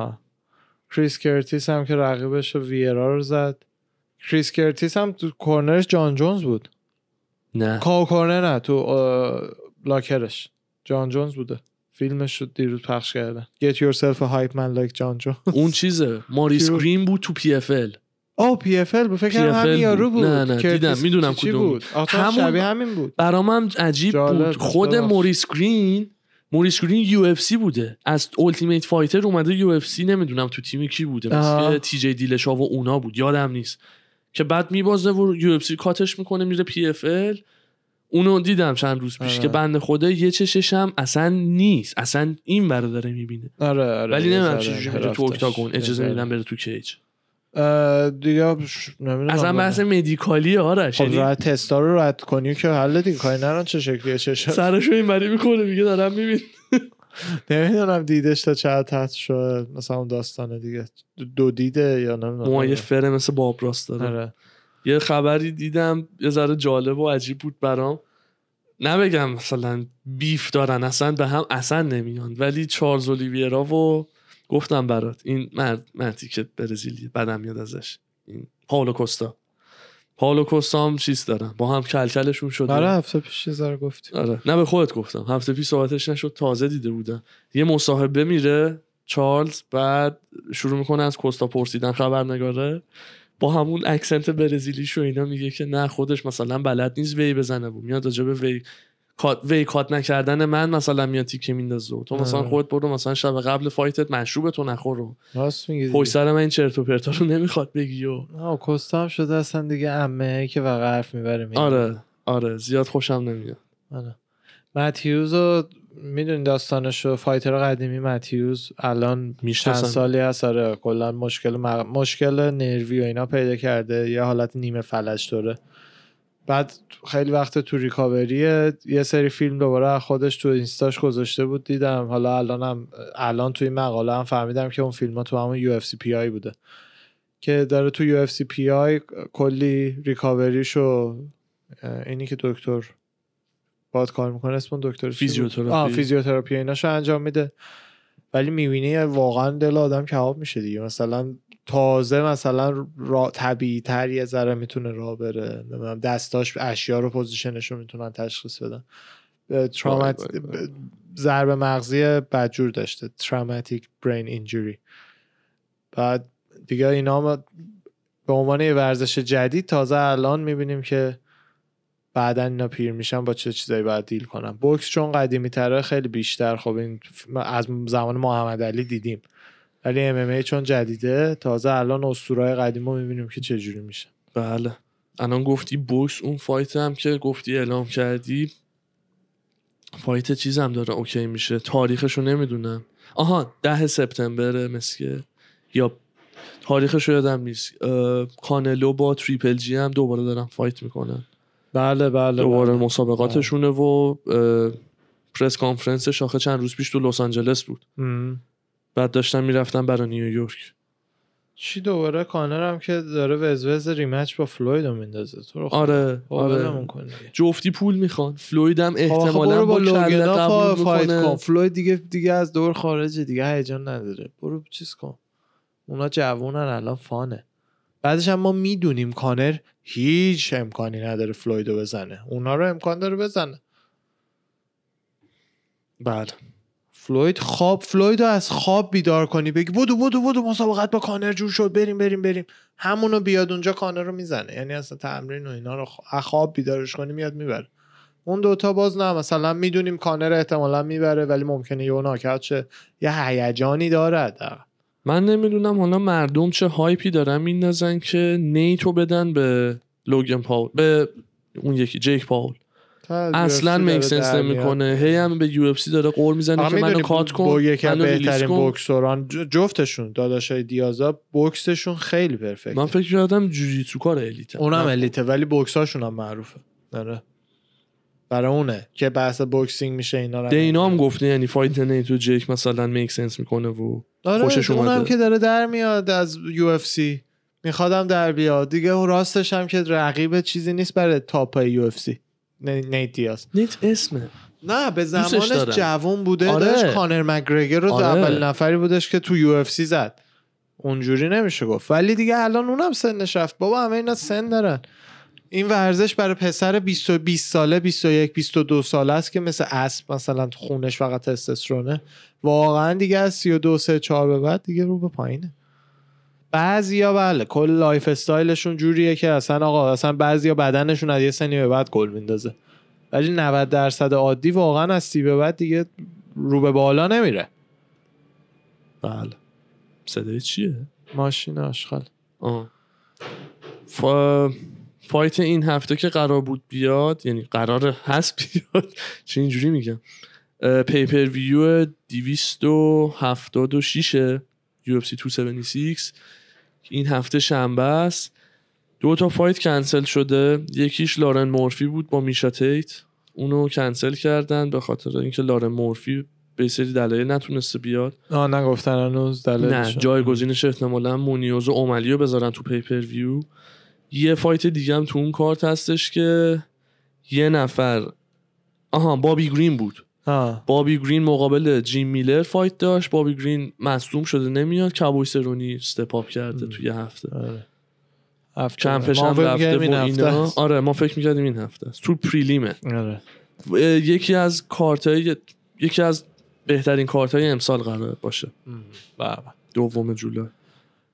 کریس کرتیس هم که رقیبش رو ویرا رو زد. کریس کرتیس هم تو corner ش جان جونز بود. نه. کا corner نه تو locker ش. جان جونز بوده. فیلمش رو دیروز پخش کردن. Get yourself a hype man like جان جونز اون چیزه. ماریس گرین بود تو PFL او PFL فکر PFL همین یارو بود. نه، نه، دیدم، می‌دونم کدوم. بود همون- شبیه همین بود برام هم عجیب بود. خود. موریس گرین موریس گرین UFC بوده از Ultimate Fighter اومده UFC نمی‌دونم تو تیم کی بوده. مثل تی جی دیلشا و اونا بود یادم نیست که بعد میبازه و یو اف سی کاتش می‌کنه میره پی اف ال اونو دیدم چند روز پیش آره. که بنده خدا یه چشش هم اصلا نیست اصلا این برا داره می‌بینه آره آره ولی نمی‌دونم چجوری میره تو. اکتاگون اجازه. میدن بره تو کیج دیگه ش- نمی‌دونم اصلا. بحث مدیکالی آرش خب یعنی رد تستا رو رد کنی که حل دیگه کاری نرن چه شکلیه چه شد سرشو این بری می‌کنه میگه دارم میبین نمی‌دونم دیدش تا چه هست شد مثلا اون داستانه دیگه. دو دیده یا نمی‌دونم. موهای فره مثل باب راست داره آره. یه خبری دیدم یه ذره جالب و عجیب بود برام. نبگم مثلا بیف دارن اصلا به هم اصلا نمیان. ولی چارلز اولیویرا و گفتم برات این مرد مردی که برزیلی بدم میاد ازش. این پاولو کوستا. پاولو کوستا هم چیز دارن با هم کلکلشون شده. آره هفته پیش یه ذره گفتی. آره. نه به خودت گفتم. هفته پیش صحبتش نشد تازه دیده بودم. یه مصاحبه میره چارلز بعد شروع می‌کنه از کوستا پرسیدن خبرنگاره. با همون اکسنت برزیلیش و اینا میگه که نه خودش مثلا بلد نیست وی بزنه. و میاد راجع به وی کات وی کات نکردن من مثلا میاد تیکه میندازه و تو مثلا. خودت برو مثلا شب قبل فایتت مشروب تو نخور و راست میگی پشت سر من این چرت و پرتا رو نمی‌خواد بگی و آه کوستا هم شده اصلا دیگه عمه که واقعا حرف می‌بره میگه. آره آره زیاد خوشم نمیاد. آره. مت هیوز رو می‌دونی داستانش رو fighter قدیمی مت هیوز الان چند سالی هست آره کلا مشکل مغ... مشکل nerve ی و اینا پیدا کرده یه حالت نیمه فلج داره. بعد خیلی وقت تو recovery ه. یه سری فیلم دوباره خودش تو اینستاش گذاشته بود دیدم. حالا الانم الان توی این مقاله هم فهمیدم که اون فیلم ها تو همون UFC PI بوده. که داره تو UFC PI کلی recovery شو اینی که دکتر باد کار می‌کنه اسم اون دکتر؟ فیزیوتراپی. آه فیزیوتراپی ایناشو انجام میده. ولی می‌بینی واقعا دل آدم کباب میشه دیگه. مثلا تازه مثلا را طبیعی تر یه ذره می‌تونه راه بره. نمی‌دونم دستاش اشیا رو position ش رو می‌تونن تشخیص بدن. تراما وای وای وای. ضربه مغزی بدجور داشته. traumatic brain injury. بعد دیگه اینا ما به عنوان یه ورزش جدید تازه الان می‌بینیم که بعدا اینا پیر میشن با چه چیزایی باید deal کنن. بوکس چون قدیمی تره خیلی بیشتر. خب این از زمان محمد علی دیدیم. ولی MMA چون جدیده تازه الان اسطورهای قدیم رو می‌بینیم که چجوری میشه. بله. الان گفتی بوکس اون fight هم که گفتی اعلام کردی fight چیز هم داره okay میشه. تاریخشو نمی‌دونم. آها ده سپتامبر مسکه. یا تاریخشو یادم نیست. کانلو با تریپل جی هم دوباره دارن فایت می‌کنن. بله بله دوباره بله. مسابقاتشونه و پرس کانفرنسش آخه چند روز پیش تو لس آنجلس بود. ام. بعد داشتن می‌رفتن برای نیویورک. چی دوباره؟ کانر هم که داره وزوز ریمچ با فلوید رو میندازه. تو رو خدا. آره ولمون آره. جفتی پول می‌خوان. فلوید هم احتمالا با با fight کن. فلوید دیگه دیگه از دور خارجه دیگه هیجان نداره. برو چیز کن. اونا جوونن الان fun ه. بعدش هم ما می‌دونیم کانر هیچ امکانی نداره فلویدو بزنه. اونا رو امکان داره بزنه. بله. فلوید خواب فلوید از خواب بیدار کنی بگی بودو بودو بودو مسابقت با کانر جور شد بریم بریم بریم. همونو بیاد اونجا کانر رو می‌زنه. یعنی اصلا تمرین و اینا رو خواب بیدارش کنی میاد می‌بره. اون دوتا باز نه مثلا می‌دونیم کانر احتمالا می‌بره ولی ممکنه یه ناکات شه. یه هیجانی داره. من نمی‌دونم حالا مردم چه hype ی دارن میندازن که نیتو بدن به لوگن پاول به اون یکی جیک پاول. اصلا UFC make داره sense در میاد. نمی‌کنه. هی هم به UFC داره غر می‌زنه که منو cut کن با یکی بهترین. بوکسوران جفتشون داداشای دیازا بوکسشون خیلی perfect من فکر کردم جوجیتسو کار elite ه. اونم نه. elite ه ولی بوکساشون هم معروفه. آره. برای اونه که بحث boxing میشه اینا رو دینا هم گفته یعنی fight نیتو جیک مثلا make sense می‌کنه و آره خوشش اونم اومده. که داره در میاد از UFC میخوادم در بیاد. دیگه اون راستش هم که رقیب چیزی نیست برای top UFC نیت دیاز. نیت اسمه. نه به زمانش. جوون بوده آره. داشت. کانر مگرگور رو آره. اول نفری بودش که تو UFC زد. اونجوری نمیشه گفت. ولی دیگه الان اونم سنش رفت. بابا همه اینا سن دارن. این ورزش برای پسر 20 و 20 ساله 21 22 ساله است که مثل اسب مثلا خونش فقط تستوسترونه. واقعا دیگه از 32 3 4 به بعد دیگه رو به پایینه. بعضیا بله کل lifestyle شون جوریه که اصلا آقا اصلا بعضیا بدنشون از یه سنی به بعد گل میندازه. ولی 90 درصد عادی واقعا از سی به بعد دیگه رو به بالا نمیره. بله. صدای چیه؟ ماشین آشغال. fi... fight این هفته که قرار بود بیاد یعنی قرار هست بیاد. چه اینجوری میگم؟ pay-per-view 276 UFC 276 این هفته شنبه است. دو تا fight کنسل شده. یکیش لارن مورفی بود با میشا تیت. اونو کنسل کردن به خاطر اینکه لارن مورفی یه سری دلایل نتونسته بیاد. آه نگفتن هنوز دلیلش نه جایگزینش احتمالا مونیوز و اوملی رو بذارن تو pay-per-view. یه fight دیگه هم تو اون کارت هستش که یه نفر آها بابی گرین بود. بابی گرین مقابل جیم میلر fight داشت. بابی گرین مصدوم شده نمیاد. کابوی سرونی step up کرده م. تو یه هفته. آره. هفته. کمپش هم رفته و اینا. آره ما فکر می‌کردیم این هفته است. تو prelim ه. آره. یکی از کارت یکی از بهترین کارت های امسال قرار باشه. بله. دوم جولای.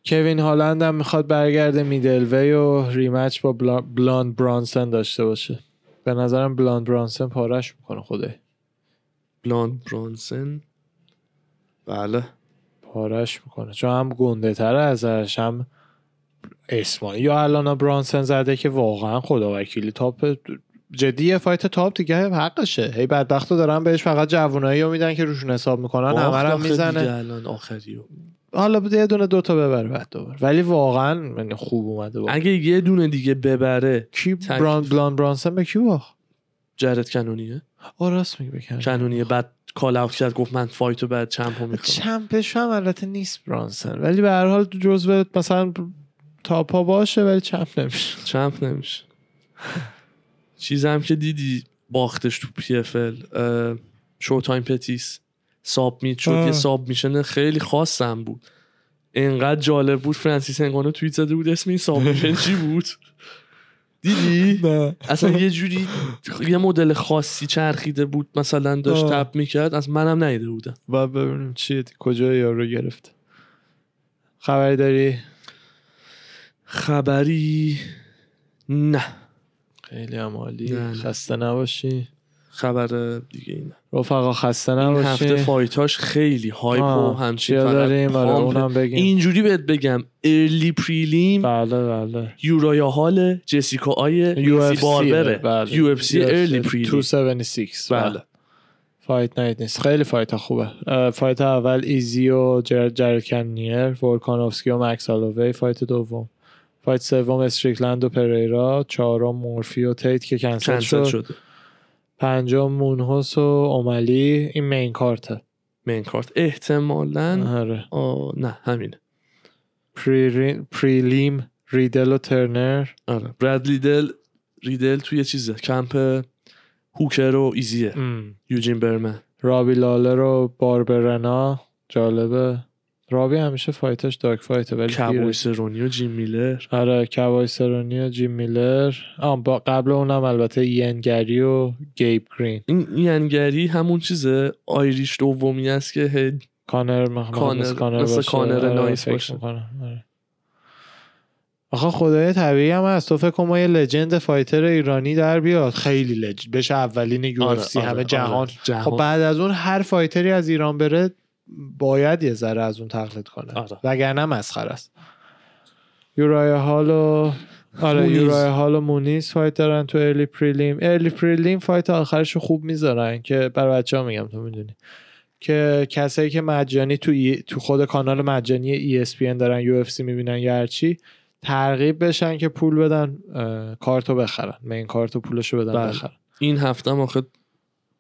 کوین هالند هم می‌خواد برگرده middleweight و rematch با blo... blonde برانسن داشته باشه. به نظرم blonde برانسن پارش می‌کنه خوده blonde برانسن. بله. پارش می‌کنه. چون هم گنده تره ازش هم اسمایی رو الان برانسن زده که واقعا خدا وکیلی. top جدی یه فایت تاپ دیگه حقشه. هی بدبخت رو دارن بهش فقط جوونایی رو میدن که روشون حساب می‌کنن همه باخت رو هم می‌زنه. الان آخریو. حالا بده یه دونه دوتا ببره بعد دوباره. ولی واقعا خوب اومده با اگه یه دونه دیگه ببره کی بران بلان برانسن به کی باخت؟ جرد کنونیه. آه راست میگه بکنه کنونیه بعد کال اوت کرد گفت من فایتو بعد چمپو می‌خوام چمپش هم البته نیست برانسن ولی به هر حال جزو مثلا top ها باشه ولی champ نمیشه. champ نمیشه. چیزم که دیدی باختش تو PFL شو تایم پتیس. submit شد آه. یه submission خیلی خاصم بود. انقدر جالب بود فرانسیس انگانو توییت زده بود اسم این submission چی بود؟ دیدی؟ نه. اصلا یه جوری یه مدل خاصی چرخیده بود مثلا داشت. tap می‌کرد از منم ندیده بودم. و ببینیم چیه کجا یارو گرفت. خبری داری؟ خبری نه. خیلی نه. خسته نباشی. خبر دیگه اینه. رفقا خسته این نباشی هفته fight اش خیلی hype و همچین داریم. اونم بگیم. اینجوری بهت بگم early prelim بله بله. یورایا هال جسیکا آی میسی باربره. بله. UFC early prelim 276 بله. بله. fight night نیست. خیلی fight ها خوبه fight اول ایزی و جرد جرد کنیر ولکانوفسکی و مکس آلووی. fight دوم. fight سوم استریکلند و پریرا. چهارم مورفی و تیت که cancel cancel شد. شد پنجم مونهوس و اوملی این main card ه main card احتمالا آره. آه نه همینه. pre prelim ریدل و ترنر آره. برادلی دل ریدل توی چیزه کمپ هوکر و ایزیه. ام. یوجین برمن رابی لالر و باربرنا جالبه. رابی همیشه فایتش دارک فایته ولی گیره. سرونی و جیم میلر آره کوای سرونی و جیم میلر آه با قبل اونم البته ینگری و گیب گرین این ینگری همون چیزه آیریش دومی است که هی کانر مخ... کانر- کانر مثل باشه. کانر آره، نایس باشه. آره. آخه خدای طبیعی هم هست تو فکر کن ما یه لجند فایتر ایرانی در بیاد خیلی لج بشه اولین یو آره، اف سی آره، همه آره. جهان جهان. خب بعد از اون هر فایتری از ایران بره باید یه ذره از اون تقلید کنه آره. وگرنه مسخره است یورای هال و آره. یورای هال و مونیز fight دارن تو early prelim early prelim fight آخرش خوب می‌ذارن که برای بچه ها میگم تو می‌دونی که کسایی که مجانی تو, ای- تو خود کانال مجانی ESPN دارن UFC می‌بینن یا هرچی ترغیب بشن که پول بدن اه، کارتو بخرن main card و پولشو بدن بله. بخرن این هفته هم آخه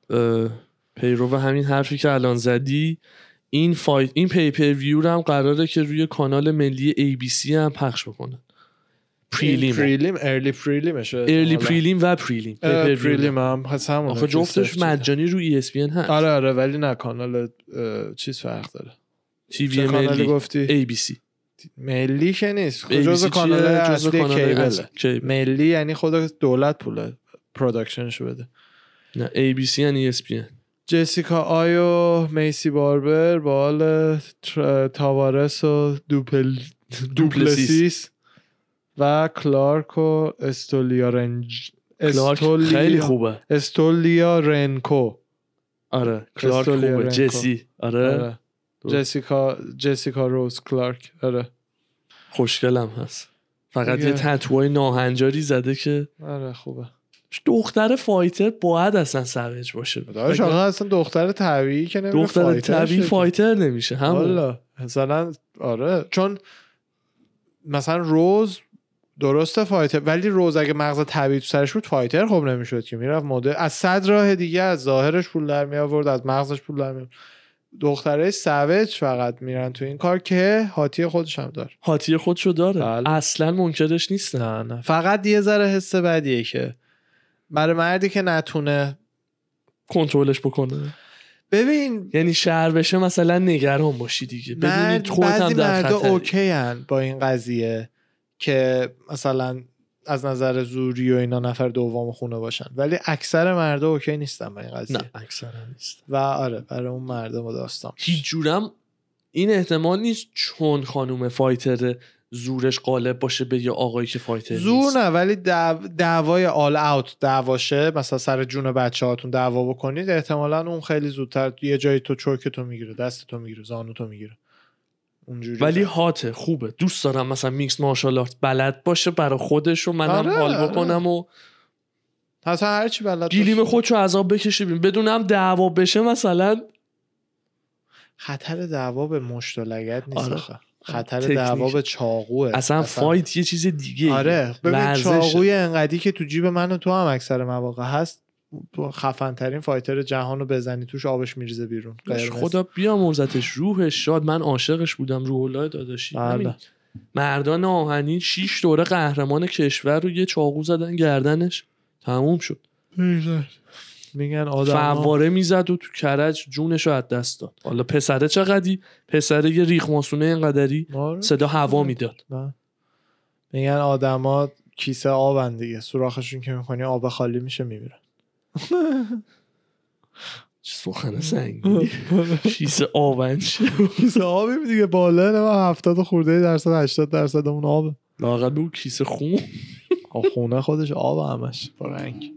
اه، پیرو همین حرفی که الان زدی این fight این pay-per-view هم قراره که روی کانال ملی ABC هم پخش بکنن. prelim. prelim early prelim شه early prelim و prelim prelim هم هست همونه آخه جفتش. مجانی روی ESPN هست. آره آره ولی نه کانال چیز فرق داره. چه کانالی ملی گفتی؟ ABC ملی که نیست. ABC جزء؟ کانال اصلی. cable. ملی یعنی خود دولت پول production شو بده. نه ABC یعنی ESPN جسیکا آیو میسی باربر با حال تاوارس و دوپل دوپلسیس و کلارک و استولیا رنج کلارک استولیا- خیلی خوبه. استولیا رنکو آره کلارک خوبه. رنکو. جسی. آره. آره. جسیکا جسیکا روز کلارک. آره. خوشگلم هست. فقط دیگه. یه تتوهای ناهنجاری زده که آره خوبه. دختر fighter باید اصلا سوج باشه. داداش آقا اصلا دختر طبیعی که نمیره دختر fighter طبیعی. فایتر نمیشه والا مثلا آره چون مثلا روز درسته fighter ولی روز اگه مغز طبیعی تو سرش بود fighter خب نمی‌شد که. می‌رفت مدل از صد راه دیگه از ظاهرش پول در می آورد از مغزش پول در می آورد دختره سوج فقط میرن تو این کار که hot ی خودش هم داره. hot ی خودشو داره. بله. اصلا منکرش نیستم نه نه. فقط یه ذره حس بدیه که برای مردی که نتونه کنترلش بکنه. ببین یعنی شهر بشه مثلا نگران باشی دیگه. بدونی مرد خودت هم بعضی در OK هن با این قضیه که مثلا از نظر زوری و اینا نفر دوم خونه باشن. ولی اکثر مردا OK نیستن با این قضیه. نه اکثرا نیست. و آره برای اون مردم داستان. هیچ جورم این احتمال نیست چون خانوم fighter زورش غالب باشه به یه آقایی که fighter زور نیست. نه ولی دعو... دعوای آل اوت دعواشه مثلا سر جون بچه هاتون دعوا بکنید احتمالا اون خیلی زودتر یه جایی تو چوک تو می‌گیره دست تو می‌گیره زانو تو می‌گیره اونجوری ولی هاته خوبه دوست دارم مثلا میکس مارشال آرت بلد باشه برای خودش و منم آره، حال آره. بکنم و حتی هرچی بلد گیلیم. خودشو عذاب بکشه بیم بدونم دعوا بشه مثلا خطر دعوا به مشت و نیست آره. خطر. دعوا به چاقوه. اصلا, فایت یه چیز دیگه آره ببین. چاقوی انقدی که تو جیب من و تو هم اکثر مواقع هست خفن ترین فایتر جهان رو بزنی توش آبش میریزه بیرون. خدا بیامرزتش روحش. شاد من عاشقش بودم روح الله داداشی. بله. مردان آهنین شیش دوره قهرمان کشور رو یه چاقو زدن گردنش. تموم شد. میگن آدم فواره می‌زد و تو کرج جونش رو از دست داد. حالا پسره چقدی؟ پسره یه ریخ ماسونه اینقدری صدا هوا می‌داد. میگن آدما کیسه آبن دیگه. سوراخشون که می‌کنی آب خالی میشه میمیره چه سخن سنگی شیسه آبن؟ کیسه آبی دیگه. بالا نه 70 خورده درصد 80 درصد اون آبه. لااقل بگو کیسه خون. آب خونه خودش آب همش. با رنگ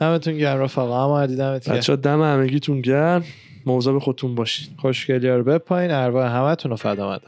دمتون گرم رفقا. اما دیدمت بچه دم همگیتون گرم. موضوع به خودتون باشین. خوشگلی رو بپایین. ارواح همتون رو فدا